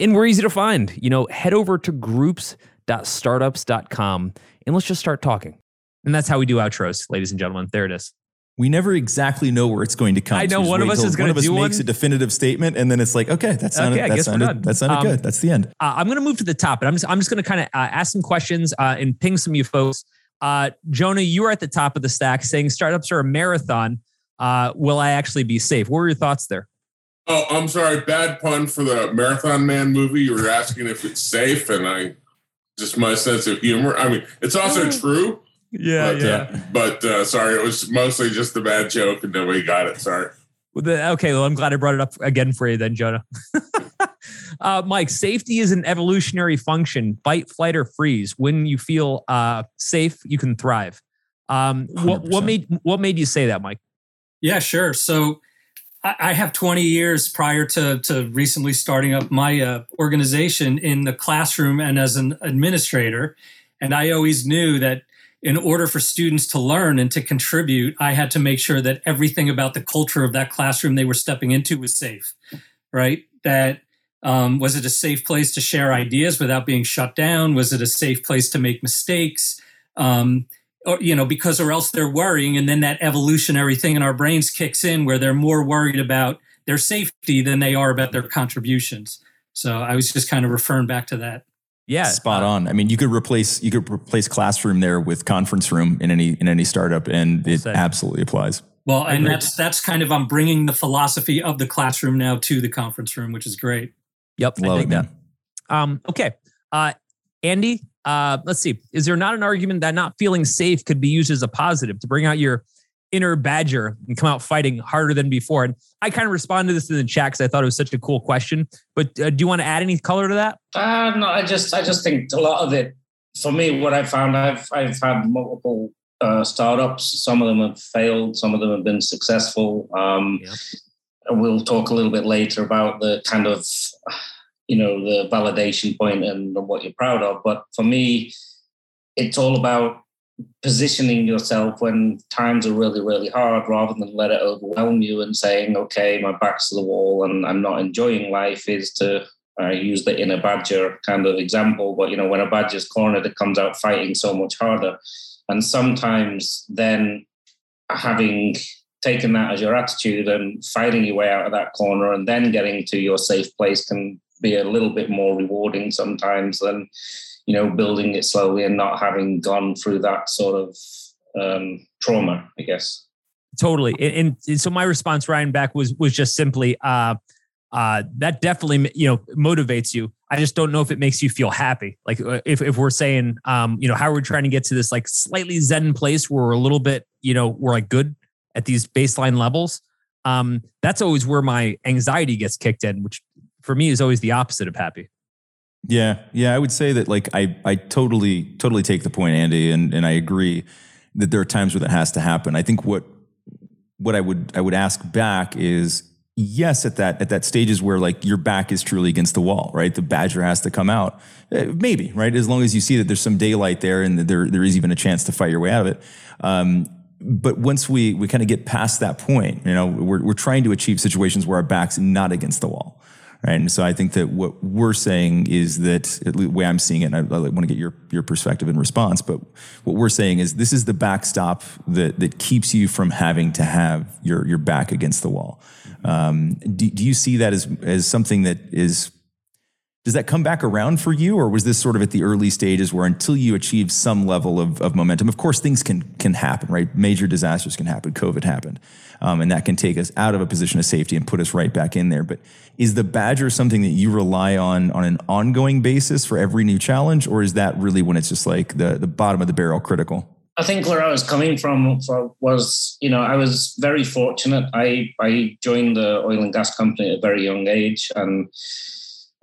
And we're easy to find. You know, head over to groups.startups.com and let's just start talking. And that's how we do outros, ladies and gentlemen. There it is. We never exactly know where it's going to come. I know one of us is going to do one. makes a definitive statement, and then it's like, okay, that sounded okay, that sounded, that sounded um, good. That's the end. Uh, I'm going to move to the top, and I'm just I'm just going to kind of uh, ask some questions uh, and ping some of you folks uh, Jonah, you were at the top of the stack saying startups are a marathon. Uh, will I actually be safe? What were your thoughts there? Oh, I'm sorry. Bad pun for the Marathon Man movie. You were asking if it's safe, and I just my sense of humor. I mean, it's also oh. true. Yeah, but, yeah. Uh, but uh, sorry, it was mostly just a bad joke, and nobody got it. Sorry. Okay, well, I'm glad I brought it up again for you then, Jonah. (laughs) uh, Mike, safety is an evolutionary function. Fight, flight, or freeze. When you feel uh, safe, you can thrive. Um, what, what made what made you say that, Mike? Yeah, sure. So I have 20 years prior to, to recently starting up my uh, organization in the classroom and as an administrator. And I always knew that in order for students to learn and to contribute, I had to make sure that everything about the culture of that classroom they were stepping into was safe, right? That um, was it a safe place to share ideas without being shut down? Was it a safe place to make mistakes? Um, or, you know, because or else they're worrying, and then that evolutionary thing in our brains kicks in where they're more worried about their safety than they are about their contributions. So I was just kind of referring back to that. Yeah, spot on. I mean, you could replace you could replace classroom there with conference room in any in any startup, and it absolutely applies. Well, and that's that's kind of I'm bringing the philosophy of the classroom now to the conference room, which is great. Yep, love it, man. Um, okay, uh, Andy, uh, let's see. Is there not an argument that not feeling safe could be used as a positive to bring out your inner badger and come out fighting harder than before? And I kind of responded to this in the chat because I thought it was such a cool question. But uh, do you want to add any color to that? Uh, no, I just I just think a lot of it for me. What I found, I've I've had multiple uh, startups. Some of them have failed. Some of them have been successful. Um, yeah. We'll talk a little bit later about the kind of you know the validation point and what you're proud of. But for me, it's all about positioning yourself when times are really, really hard rather than let it overwhelm you and saying, okay, my back's to the wall and I'm not enjoying life is to uh, use the inner badger kind of example. But, you know, when a badger's cornered, it comes out fighting so much harder. And sometimes then having taken that as your attitude and fighting your way out of that corner and then getting to your safe place can be a little bit more rewarding sometimes than you know, building it slowly and not having gone through that sort of um, trauma, I guess. Totally. And, and, so my response, Ryan, back was was just simply uh, uh, that definitely you know motivates you. I just don't know if it makes you feel happy. Like uh, if if we're saying, um, you know, how are we trying to get to this like slightly zen place where we're a little bit, you know, we're like good at these baseline levels. Um, that's always where my anxiety gets kicked in, which for me is always the opposite of happy. Yeah, yeah, I would say that like I I totally totally take the point, Andy, and and I agree that there are times where that has to happen. I think what what I would I would ask back is yes, at that at that stages where like your back is truly against the wall, right? The badger has to come out, uh, maybe, right? As long as you see that there's some daylight there and there there is even a chance to fight your way out of it. Um, but once we we kind of get past that point, you know, we're we're trying to achieve situations where our back's not against the wall. Right. And so I think that what we're saying is that the way I'm seeing it, and I, I, want to get your, your perspective and response, but what we're saying is this is the backstop that, that keeps you from having to have your, your back against the wall. Um, do, do you see that as, as something that is does that come back around for you or was this sort of at the early stages where until you achieve some level of, of momentum of course things can can happen right? Major disasters can happen. Covid happened. Um, and that can take us out of a position of safety and put us right back in there. But is the badger something that you rely on on an ongoing basis for every new challenge or is that really when it's just like the the bottom of the barrel critical? I think where I was coming from was, you know, I was very fortunate. I I joined the oil and gas company at a very young age, and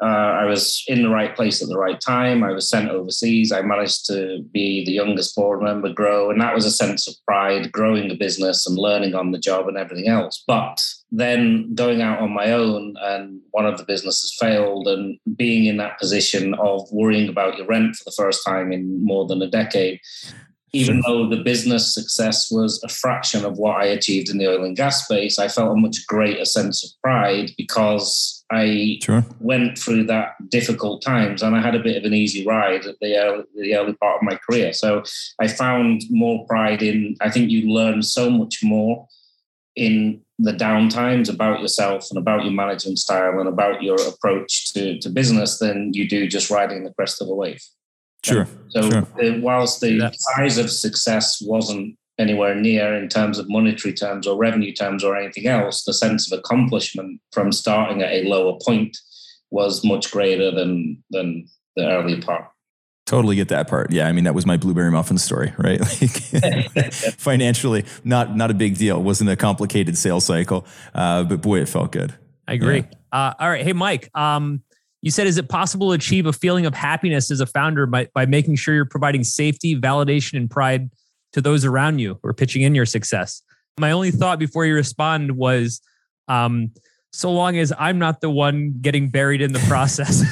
uh, I was in the right place at the right time. I was sent overseas. I managed to be the youngest board member, grow, and that was a sense of pride, growing the business and learning on the job and everything else. But then going out on my own, and one of the businesses failed, and being in that position of worrying about your rent for the first time in more than a decade, even though the business success was a fraction of what I achieved in the oil and gas space, I felt a much greater sense of pride because I sure. went through that difficult times and I had a bit of an easy ride at the early, the early part of my career. So I found more pride in, I think you learn so much more in the downtimes about yourself and about your management style and about your approach to, to business than you do just riding the crest of a wave. Sure. So sure. Uh, whilst the size of success wasn't anywhere near in terms of monetary terms or revenue terms or anything else, the sense of accomplishment from starting at a lower point was much greater than than the earlier part. Totally get that part. Yeah, I mean that was my blueberry muffin story, (laughs) right? Like (laughs) financially, not not a big deal. It wasn't a complicated sales cycle, uh, but boy, it felt good. I agree. Yeah. Uh, all right, hey Mike, um, you said, is it possible to achieve a feeling of happiness as a founder by, by making sure you're providing safety, validation, and pride to those around you who are pitching in your success? My only thought before you respond was, um, so long as I'm not the one getting buried in the process.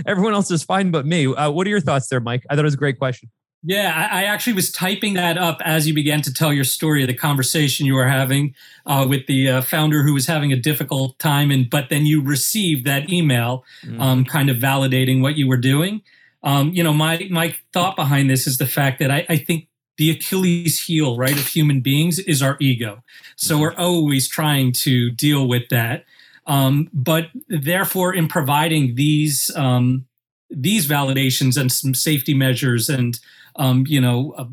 (laughs) Everyone else is fine but me. Uh, what are your thoughts there, Mike? I thought it was a great question. Yeah, I, actually was typing that up as you began to tell your story, of the conversation you were having uh, with the uh, founder who was having a difficult time, and but then you received that email, mm. um, kind of validating what you were doing. Um, you know, my my thought behind this is the fact that I, I think the Achilles heel, right, of human beings is our ego. So mm-hmm. we're always trying to deal with that. Um, but therefore, in providing these um, these validations and some safety measures and um, you know, uh,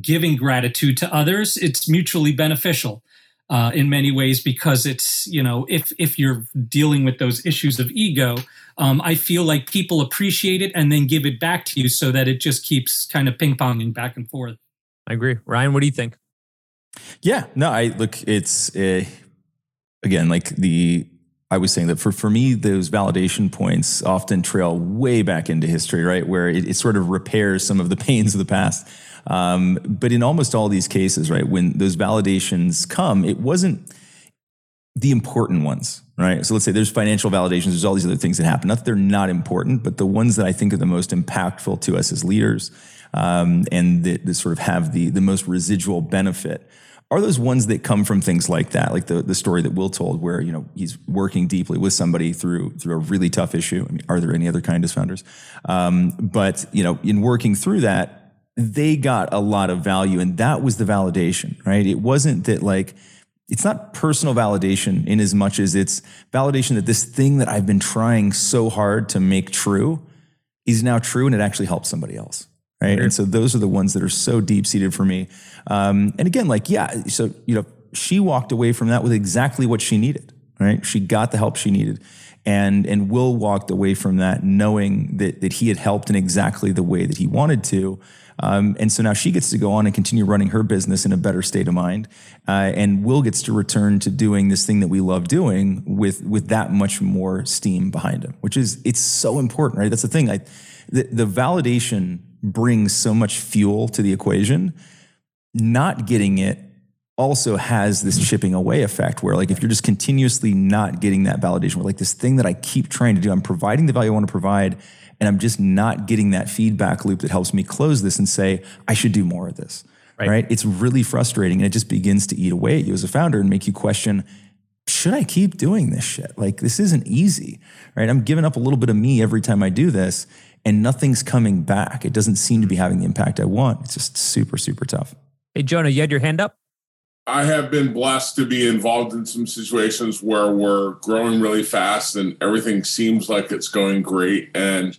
giving gratitude to others, it's mutually beneficial. Uh, in many ways because it's you know if if you're dealing with those issues of ego um, i feel like people appreciate it and then give it back to you so that it just keeps kind of ping-ponging back and forth i agree ryan what do you think yeah no i look it's uh, again like the I was saying that for, for me, those validation points often trail way back into history, right? Where it, it sort of repairs some of the (laughs) pains of the past. Um, but in almost all these cases, right, when those validations come, it wasn't the important ones, right? So let's say there's financial validations, there's all these other things that happen. Not that they're not important, but the ones that I think are the most impactful to us as leaders um, and that, that sort of have the, the most residual benefit are those ones that come from things like that, like the the story that Will told, where you know he's working deeply with somebody through through a really tough issue. I mean, are there any other kind as founders? Um, but you know, in working through that, they got a lot of value, and that was the validation, right? It wasn't that like it's not personal validation in as much as it's validation that this thing that I've been trying so hard to make true is now true, and it actually helps somebody else right? And so those are the ones that are so deep seated for me. Um, and again, like yeah, so you know, she walked away from that with exactly what she needed, right? She got the help she needed. And and Will walked away from that knowing that that he had helped in exactly the way that he wanted to. Um, and so now she gets to go on and continue running her business in a better state of mind. Uh, and Will gets to return to doing this thing that we love doing with with that much more steam behind him, which is it's so important, right? That's the thing. I, the, the validation brings so much fuel to the equation. Not getting it also has this chipping away effect where like if you're just continuously not getting that validation where like this thing that I keep trying to do, I'm providing the value I want to provide and I'm just not getting that feedback loop that helps me close this and say, I should do more of this. Right. right? It's really frustrating and it just begins to eat away at you as a founder and make you question, should I keep doing this shit? Like this isn't easy, right? I'm giving up a little bit of me every time I do this and nothing's coming back. It doesn't seem to be having the impact I want. It's just super, super tough. Hey, Jonah, you had your hand up? I have been blessed to be involved in some situations where we're growing really fast and everything seems like it's going great. And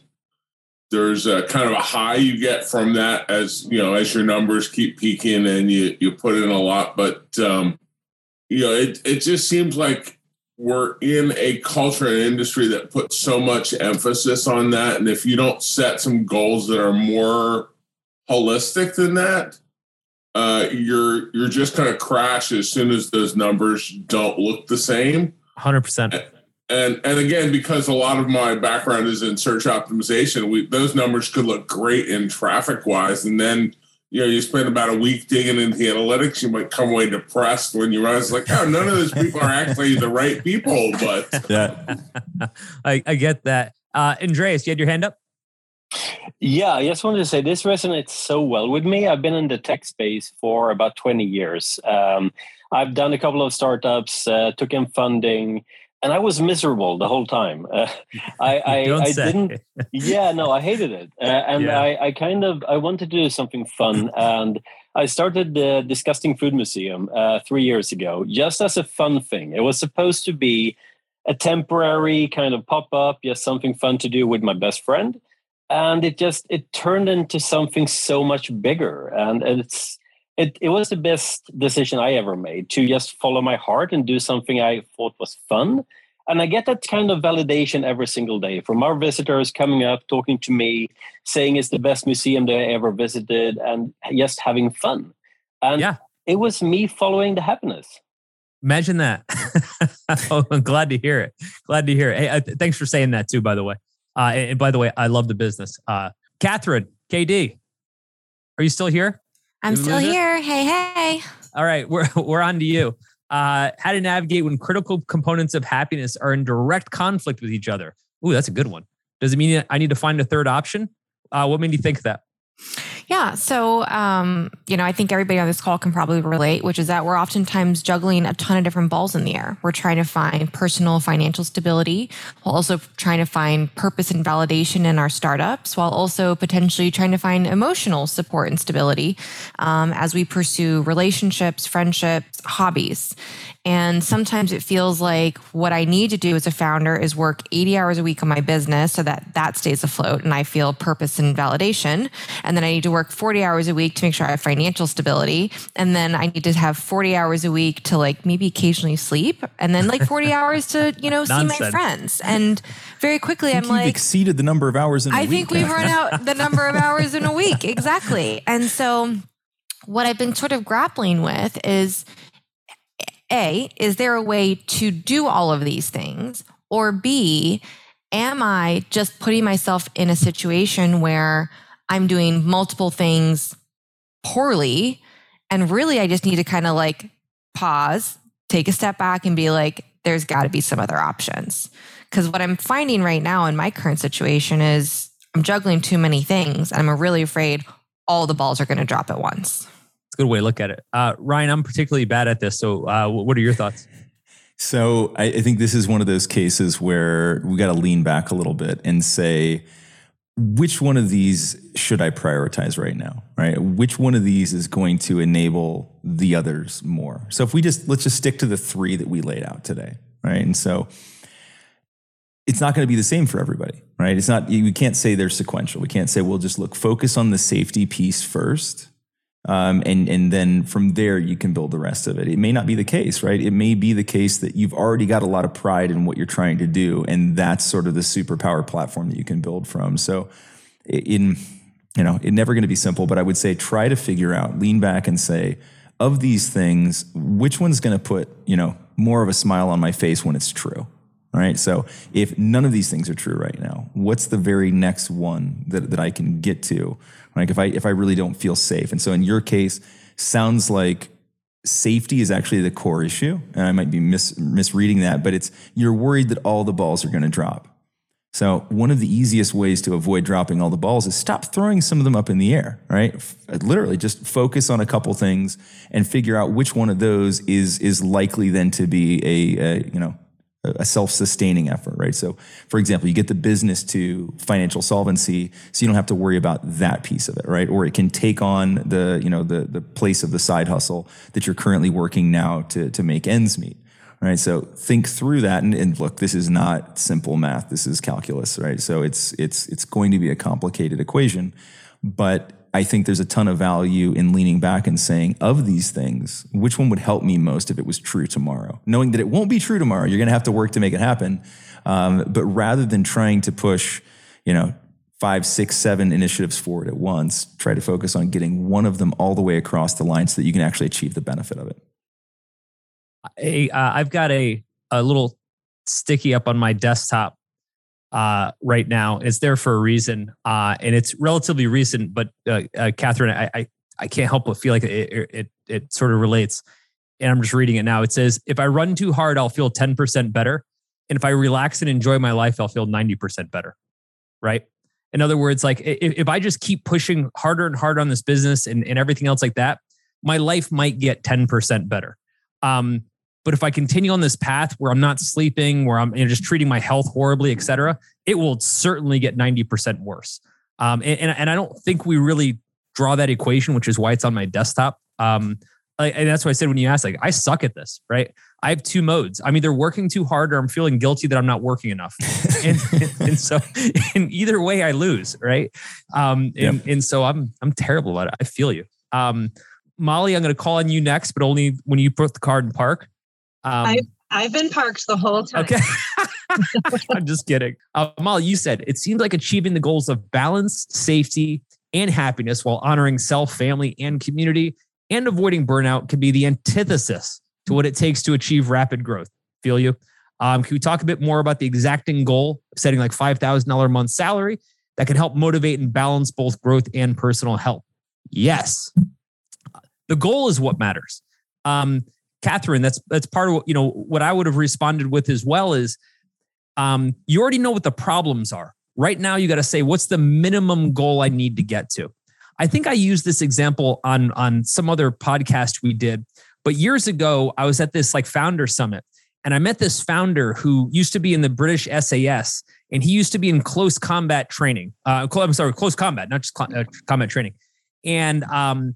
there's a kind of a high you get from that as you know as your numbers keep peaking and you you put in a lot. But um, you know, it it just seems like we're in a culture and industry that puts so much emphasis on that. And if you don't set some goals that are more holistic than that, uh, you're you're just going to crash as soon as those numbers don't look the same. Hundred percent. And and again, because a lot of my background is in search optimization, we, those numbers could look great in traffic wise, and then you know you spend about a week digging into the analytics, you might come away depressed when you realize like, oh, none of those people are actually the right people. But (laughs) yeah, (laughs) I, I get that. Uh, Andreas, you had your hand up. Yeah, I just wanted to say this resonates so well with me. I've been in the tech space for about 20 years. Um, I've done a couple of startups, uh, took in funding, and I was miserable the whole time. Uh, (laughs) I, I, I didn't. Yeah, no, I hated it, uh, (laughs) and yeah. I, I kind of I wanted to do something fun, (laughs) and I started the Disgusting Food Museum uh, three years ago, just as a fun thing. It was supposed to be a temporary kind of pop up, just something fun to do with my best friend and it just it turned into something so much bigger and it's it, it was the best decision i ever made to just follow my heart and do something i thought was fun. And i get that kind of validation every single day from our visitors coming up talking to me saying it's the best museum they ever visited and just having fun. And yeah. it was me following the happiness. Imagine that. (laughs) Oh, i'm glad to hear it. Glad to hear it. Hey, uh, thanks for saying that too by the way. Uh, and, by the way, I love the business. Uh, Catherine, KD, are you still here? I'm still here. Hey, hey. All right, we're (laughs) we're on to you. Uh, how to navigate when critical components of happiness are in direct conflict with each other. Ooh, that's a good one. Does it mean I need to find a third option? Uh, what made you think that? Yeah. So, um, you know, I think everybody on this call can probably relate, which is that we're oftentimes juggling a ton of different balls in the air. We're trying to find personal financial stability while also trying to find purpose and validation in our startups, while also potentially trying to find emotional support and stability um, as we pursue relationships, friendships, hobbies. And sometimes it feels like what I need to do as a founder is work 80 hours a week on my business so that that stays afloat and I feel purpose and validation. And then I need to work 40 hours a week to make sure I have financial stability. And then I need to have 40 hours a week to like maybe occasionally sleep. And then like 40 (laughs) hours to, you know, see my friends. And very quickly I'm like exceeded the number of hours in a I week. I think we've run out (laughs) the number of hours in a week. Exactly. And so what I've been sort of grappling with is a, is there a way to do all of these things? Or B, am I just putting myself in a situation where I'm doing multiple things poorly? And really, I just need to kind of like pause, take a step back, and be like, there's got to be some other options. Because what I'm finding right now in my current situation is I'm juggling too many things. And I'm really afraid all the balls are going to drop at once. It's a good way to look at it. Uh, Ryan, I'm particularly bad at this. So, uh, what are your thoughts? (laughs) So, I, I think this is one of those cases where we got to lean back a little bit and say, which one of these should I prioritize right now? Right? Which one of these is going to enable the others more? So, if we just let's just stick to the three that we laid out today, right? And so, it's not going to be the same for everybody, right? It's not, we can't say they're sequential. We can't say, we'll just look, focus on the safety piece first um, and and then from there you can build the rest of it. It may not be the case, right? It may be the case that you've already got a lot of pride in what you're trying to do, and that's sort of the superpower platform that you can build from. So, in you know, it's never going to be simple, but I would say try to figure out, lean back, and say, of these things, which one's going to put you know more of a smile on my face when it's true. Right. So if none of these things are true right now, what's the very next one that, that I can get to? Like if I if I really don't feel safe. And so in your case, sounds like safety is actually the core issue. And I might be mis- misreading that, but it's you're worried that all the balls are going to drop. So, one of the easiest ways to avoid dropping all the balls is stop throwing some of them up in the air, right? F- literally just focus on a couple things and figure out which one of those is is likely then to be a, a you know, a self-sustaining effort, right? So, for example, you get the business to financial solvency, so you don't have to worry about that piece of it, right? Or it can take on the, you know, the the place of the side hustle that you're currently working now to to make ends meet right? So think through that, and, and, look, this is not simple math. This is calculus, right? So it's it's it's going to be a complicated equation, but I think there's a ton of value in leaning back and saying, of these things, which one would help me most if it was true tomorrow? Knowing that it won't be true tomorrow, you're going to have to work to make it happen. Um, but rather than trying to push, you know, five, six, seven initiatives forward at once, try to focus on getting one of them all the way across the line so that you can actually achieve the benefit of it a, uh, I've got a a little sticky up on my desktop uh, right now. It's there for a reason, uh, and it's relatively recent. But uh, uh, Catherine, I, I, I can't help but feel like it, it it sort of relates. And I'm just reading it now. It says, "If I run too hard, I'll feel 10% better, and if I relax and enjoy my life, I'll feel 90% better." Right. In other words, like if, if I just keep pushing harder and harder on this business and, and everything else like that, my life might get 10% better. Um, but if I continue on this path where I'm not sleeping, where I'm you know, just treating my health horribly, et cetera, it will certainly get 90% worse. Um, and, and, I don't think we really draw that equation, which is why it's on my desktop. Um, and that's why I said when you asked, like, I suck at this, right? I have two modes. I'm either working too hard or I'm feeling guilty that I'm not working enough. (laughs) and, and, so in either way, I lose, right? Um, and, yep. and so I'm I'm terrible at it. I feel you. Um, Molly, I'm going to call on you next, but only when you put the card in park. Um, I've, I've been parked the whole time. Okay. (laughs) (laughs) I'm just kidding. Uh, Molly, you said it seems like achieving the goals of balance, safety, and happiness while honoring self, family, and community and avoiding burnout can be the antithesis to what it takes to achieve rapid growth. Feel you? Um, can we talk a bit more about the exacting goal of setting like $5,000 a month salary that can help motivate and balance both growth and personal health? Yes. The goal is what matters. Um, Catherine, that's that's part of what, you know what I would have responded with as well is um, you already know what the problems are. Right now, you got to say what's the minimum goal I need to get to. I think I used this example on on some other podcast we did, but years ago I was at this like founder summit and I met this founder who used to be in the British SAS and he used to be in close combat training. Uh, I'm sorry, close combat, not just uh, combat training. And um,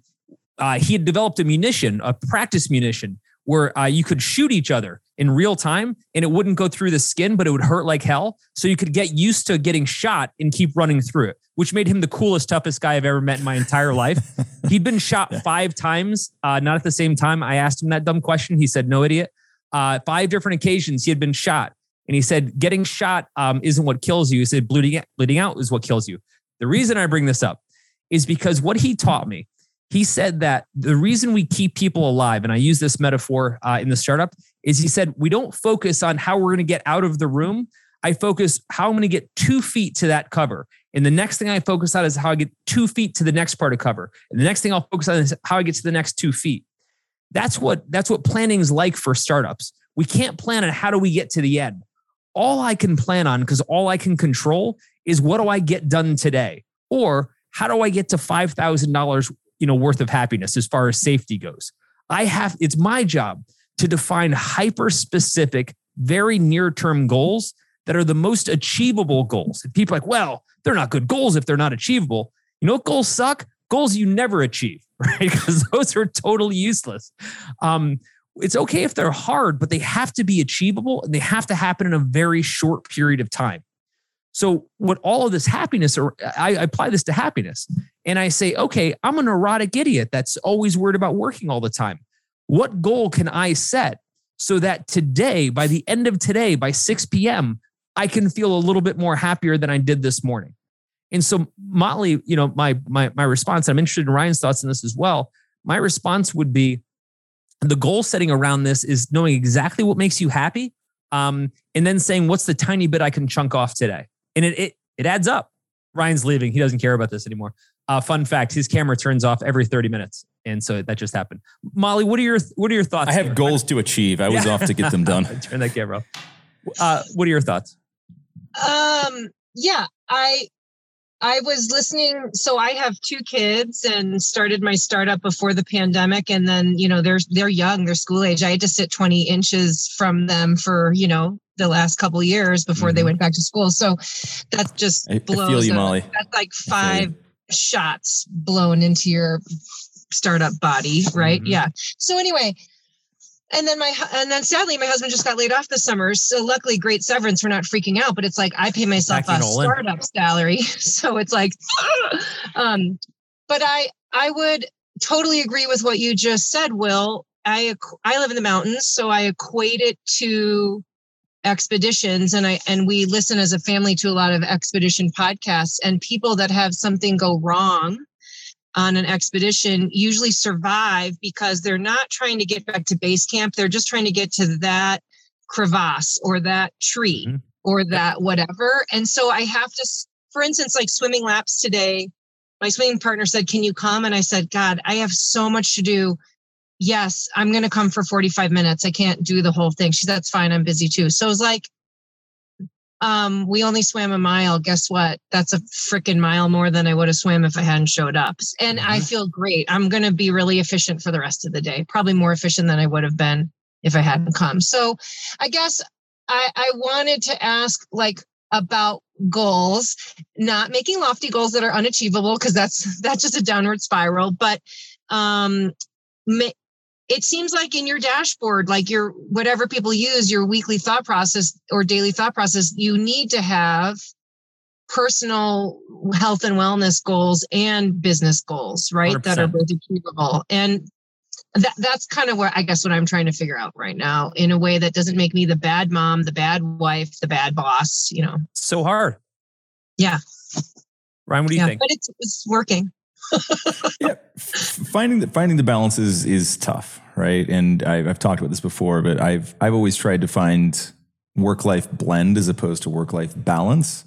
uh, he had developed a munition, a practice munition where uh, you could shoot each other in real time and it wouldn't go through the skin, but it would hurt like hell. So you could get used to getting shot and keep running through it, which made him the coolest, toughest guy I've ever met in my entire life. (laughs) He'd been shot five times, uh, not at the same time. I asked him that dumb question. He said, no idiot. Uh, five different occasions he had been shot. And he said, getting shot um, isn't what kills you. He said, bleeding, bleeding out is what kills you. The reason I bring this up is because what he taught me he said that the reason we keep people alive, and I use this metaphor uh, in the startup, is he said, we don't focus on how we're going to get out of the room. I focus how I'm going to get two feet to that cover. And the next thing I focus on is how I get two feet to the next part of cover. And the next thing I'll focus on is how I get to the next two feet. That's what that's what planning is like for startups. We can't plan on how do we get to the end. All I can plan on, because all I can control is what do I get done today? Or how do I get to $5,000 you know worth of happiness as far as safety goes. I have it's my job to define hyper specific very near term goals that are the most achievable goals. And people like well they're not good goals if they're not achievable. You know goals suck? Goals you never achieve (laughs) right? Because those are totally useless. Um, it's okay if they're hard but they have to be achievable and they have to happen in a very short period of time so, what all of this happiness, or I, apply this to happiness, and I say, okay, I'm a neurotic idiot that's always worried about working all the time. What goal can I set so that today, by the end of today, by 6 p.m., I can feel a little bit more happier than I did this morning? And so, Molly, you know, my my my response. I'm interested in Ryan's thoughts on this as well. My response would be, the goal setting around this is knowing exactly what makes you happy, um, and then saying, what's the tiny bit I can chunk off today and it, it it adds up. Ryan's leaving. He doesn't care about this anymore. Uh, fun fact: his camera turns off every 30 minutes. and so that just happened. Molly, what are your what are your thoughts? I have here? goals to achieve. I was yeah. off to get them (laughs) done. Turn that camera. Uh, what are your thoughts? Um. Yeah, I I was listening. So I have two kids and started my startup before the pandemic. And then, you know, they're they're young, they're school age. I had to sit 20 inches from them for, you know, the last couple years before mm-hmm. they went back to school. So that's just I, blows. I feel you, Molly. That's like five shots blown into your startup body, right? Mm-hmm. Yeah. So anyway, and then my and then sadly my husband just got laid off this summer so luckily great severance we're not freaking out but it's like i pay myself a startup salary (laughs) so it's like (laughs) um but i i would totally agree with what you just said will i i live in the mountains so i equate it to expeditions and i and we listen as a family to a lot of expedition podcasts and people that have something go wrong on an expedition usually survive because they're not trying to get back to base camp. They're just trying to get to that crevasse or that tree mm-hmm. or that whatever. And so I have to, for instance, like swimming laps today, my swimming partner said, Can you come? And I said, God, I have so much to do. Yes, I'm going to come for 45 minutes. I can't do the whole thing. She said, That's fine. I'm busy too. So it was like, um, we only swam a mile. Guess what? That's a freaking mile more than I would have swam if I hadn't showed up. And mm-hmm. I feel great. I'm going to be really efficient for the rest of the day, probably more efficient than I would have been if I hadn't come. So I guess I, I wanted to ask like about goals, not making lofty goals that are unachievable because that's (laughs) that's just a downward spiral, but um, it seems like in your dashboard, like your whatever people use, your weekly thought process or daily thought process, you need to have personal health and wellness goals and business goals, right? 100%. That are both achievable. And that, that's kind of what I guess what I'm trying to figure out right now in a way that doesn't make me the bad mom, the bad wife, the bad boss, you know. So hard. Yeah. Ryan, what do you yeah, think? But it's, it's working yeah, finding the finding the balance is is tough, right? And I've, I've talked about this before, but I've I've always tried to find work life blend as opposed to work life balance.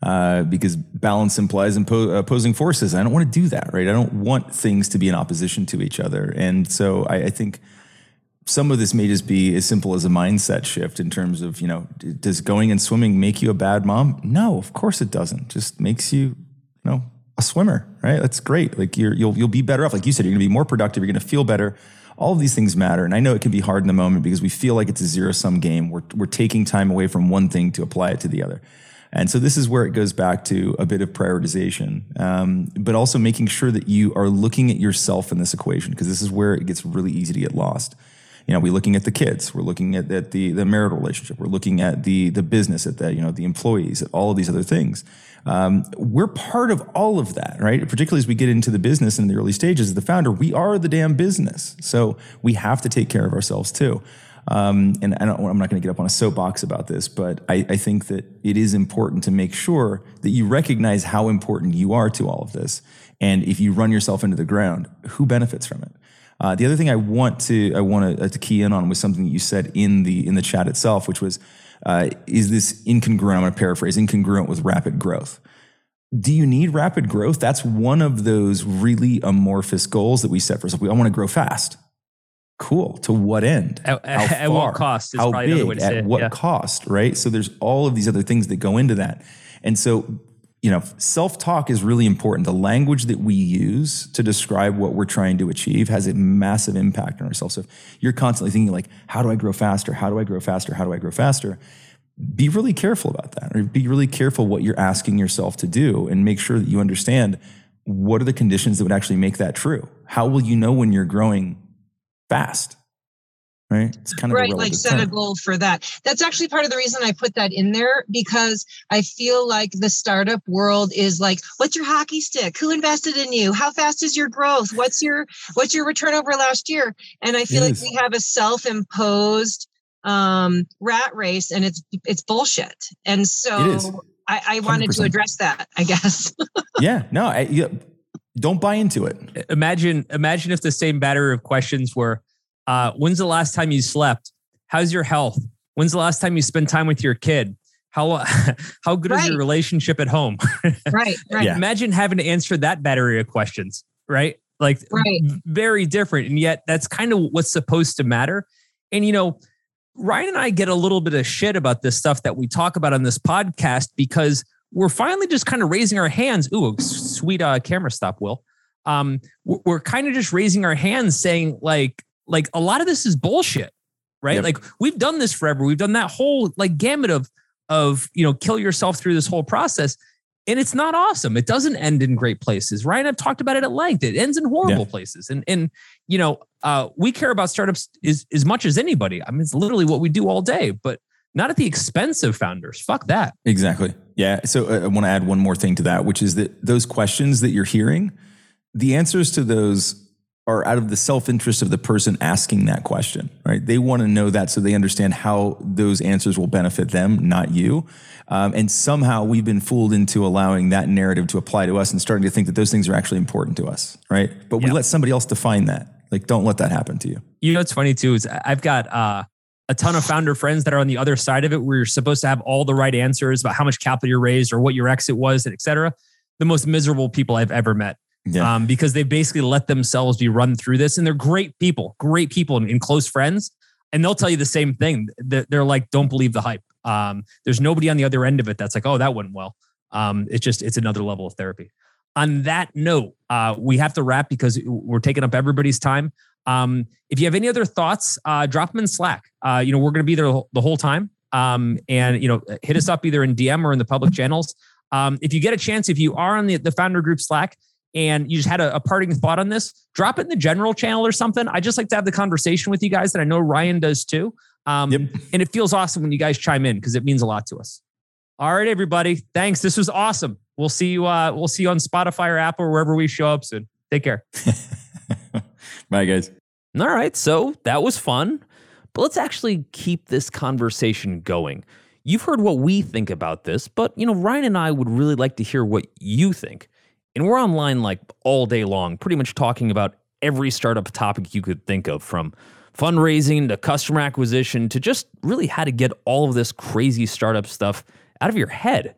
Uh, because balance implies impo- opposing forces. I don't want to do that, right? I don't want things to be in opposition to each other. And so I, I think some of this may just be as simple as a mindset shift in terms of, you know, does going and swimming make you a bad mom? No, of course it doesn't. Just makes you, you know, a swimmer, right? That's great. Like you're, you'll you'll be better off. Like you said, you're going to be more productive. You're going to feel better. All of these things matter, and I know it can be hard in the moment because we feel like it's a zero sum game. We're we're taking time away from one thing to apply it to the other. And so this is where it goes back to a bit of prioritization, um, but also making sure that you are looking at yourself in this equation because this is where it gets really easy to get lost. You know, we're looking at the kids, we're looking at, at the the marital relationship, we're looking at the the business, at the you know the employees, at all of these other things. Um, we're part of all of that, right? Particularly as we get into the business in the early stages as the founder, we are the damn business. So we have to take care of ourselves too. Um, and I am not going to get up on a soapbox about this, but I, I think that it is important to make sure that you recognize how important you are to all of this. And if you run yourself into the ground, who benefits from it? Uh, the other thing I want to I want to, uh, to key in on was something that you said in the in the chat itself, which was uh, is this incongruent? I'm going to paraphrase incongruent with rapid growth. Do you need rapid growth? That's one of those really amorphous goals that we set for ourselves. We all want to grow fast. Cool. To what end? At, How far? (laughs) at what cost? How big? At what yeah. cost? Right. So there's all of these other things that go into that. And so, you know, self talk is really important. The language that we use to describe what we're trying to achieve has a massive impact on ourselves. So if you're constantly thinking like, how do I grow faster? How do I grow faster? How do I grow faster? be really careful about that or be really careful what you're asking yourself to do and make sure that you understand what are the conditions that would actually make that true how will you know when you're growing fast right it's kind of right like set term. a goal for that that's actually part of the reason i put that in there because i feel like the startup world is like what's your hockey stick who invested in you how fast is your growth what's your what's your return over last year and i feel it like is. we have a self-imposed um, rat race, and it's it's bullshit. And so I, I, wanted to address that. I guess. (laughs) yeah. No. I, yeah, don't buy into it. Imagine imagine if the same battery of questions were, uh, "When's the last time you slept? How's your health? When's the last time you spent time with your kid? How (laughs) how good right. is your relationship at home? (laughs) right. Right. Yeah. Imagine having to answer that battery of questions. Right. like right. very different. And yet that's kind of what's supposed to matter. And, you know, Ryan and I get a little bit of shit about this stuff that we talk about on this podcast because we're finally just kind of raising our hands. Ooh, sweet uh, camera stop, Will. Um, we're kind of just raising our hands saying like, like a lot of this is bullshit, right? Yep. Like we've done this forever. We've done that whole like gamut of, of, you know, kill yourself through this whole process and it's not awesome. It doesn't end in great places. Ryan, I've talked about it at length. It ends in horrible yeah. places. And and you know, uh, we care about startups as, as much as anybody. I mean, it's literally what we do all day, but not at the expense of founders. Fuck that. Exactly. Yeah. So uh, I want to add one more thing to that, which is that those questions that you're hearing, the answers to those are out of the self-interest of the person asking that question, right? They want to know that so they understand how those answers will benefit them, not you. Um, and somehow we've been fooled into allowing that narrative to apply to us and starting to think that those things are actually important to us, right? But we let somebody else define that. Like, don't let that happen to you. You know, what's funny too is I've got uh, a ton of founder friends that are on the other side of it, where you're supposed to have all the right answers about how much capital you raised or what your exit was, et cetera. The most miserable people I've ever met. Yeah. Um, because they basically let themselves be run through this, and they're great people, great people, and, and close friends, and they'll tell you the same thing. They're, they're like, "Don't believe the hype." Um, there's nobody on the other end of it that's like, "Oh, that went well." Um, it's just it's another level of therapy. On that note, uh, we have to wrap because we're taking up everybody's time. Um, if you have any other thoughts, uh, drop them in Slack. Uh, you know, we're going to be there the whole time. Um, and you know, hit us up either in DM or in the public channels. Um, if you get a chance, if you are on the, the founder group Slack and you just had a, a, parting thought on this, drop it in the general channel or something. I just like to have the conversation with you guys that I know Ryan does too. Um, yep. And it feels awesome when you guys chime in because it means a lot to us. All right, everybody. Thanks. This was awesome. We'll see you. Uh, we'll see you on Spotify or Apple or wherever we show up soon. Take care. (laughs) Bye, guys. All right. So that was fun. But let's actually keep this conversation going. You've heard what we think about this, but you know, Ryan and I would really like to hear what you think. And we're online like all day long, pretty much talking about every startup topic you could think of from fundraising to customer acquisition to just really how to get all of this crazy startup stuff out of your head.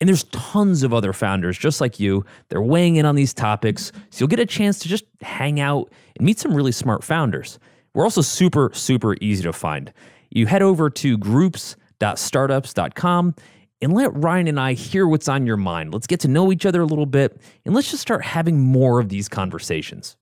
And there's tons of other founders just like you. They're weighing in on these topics. So you'll get a chance to just hang out and meet some really smart founders. We're also super, super easy to find. You head over to groups.startups.com and let Ryan and I hear what's on your mind. Let's get to know each other a little bit and let's just start having more of these conversations.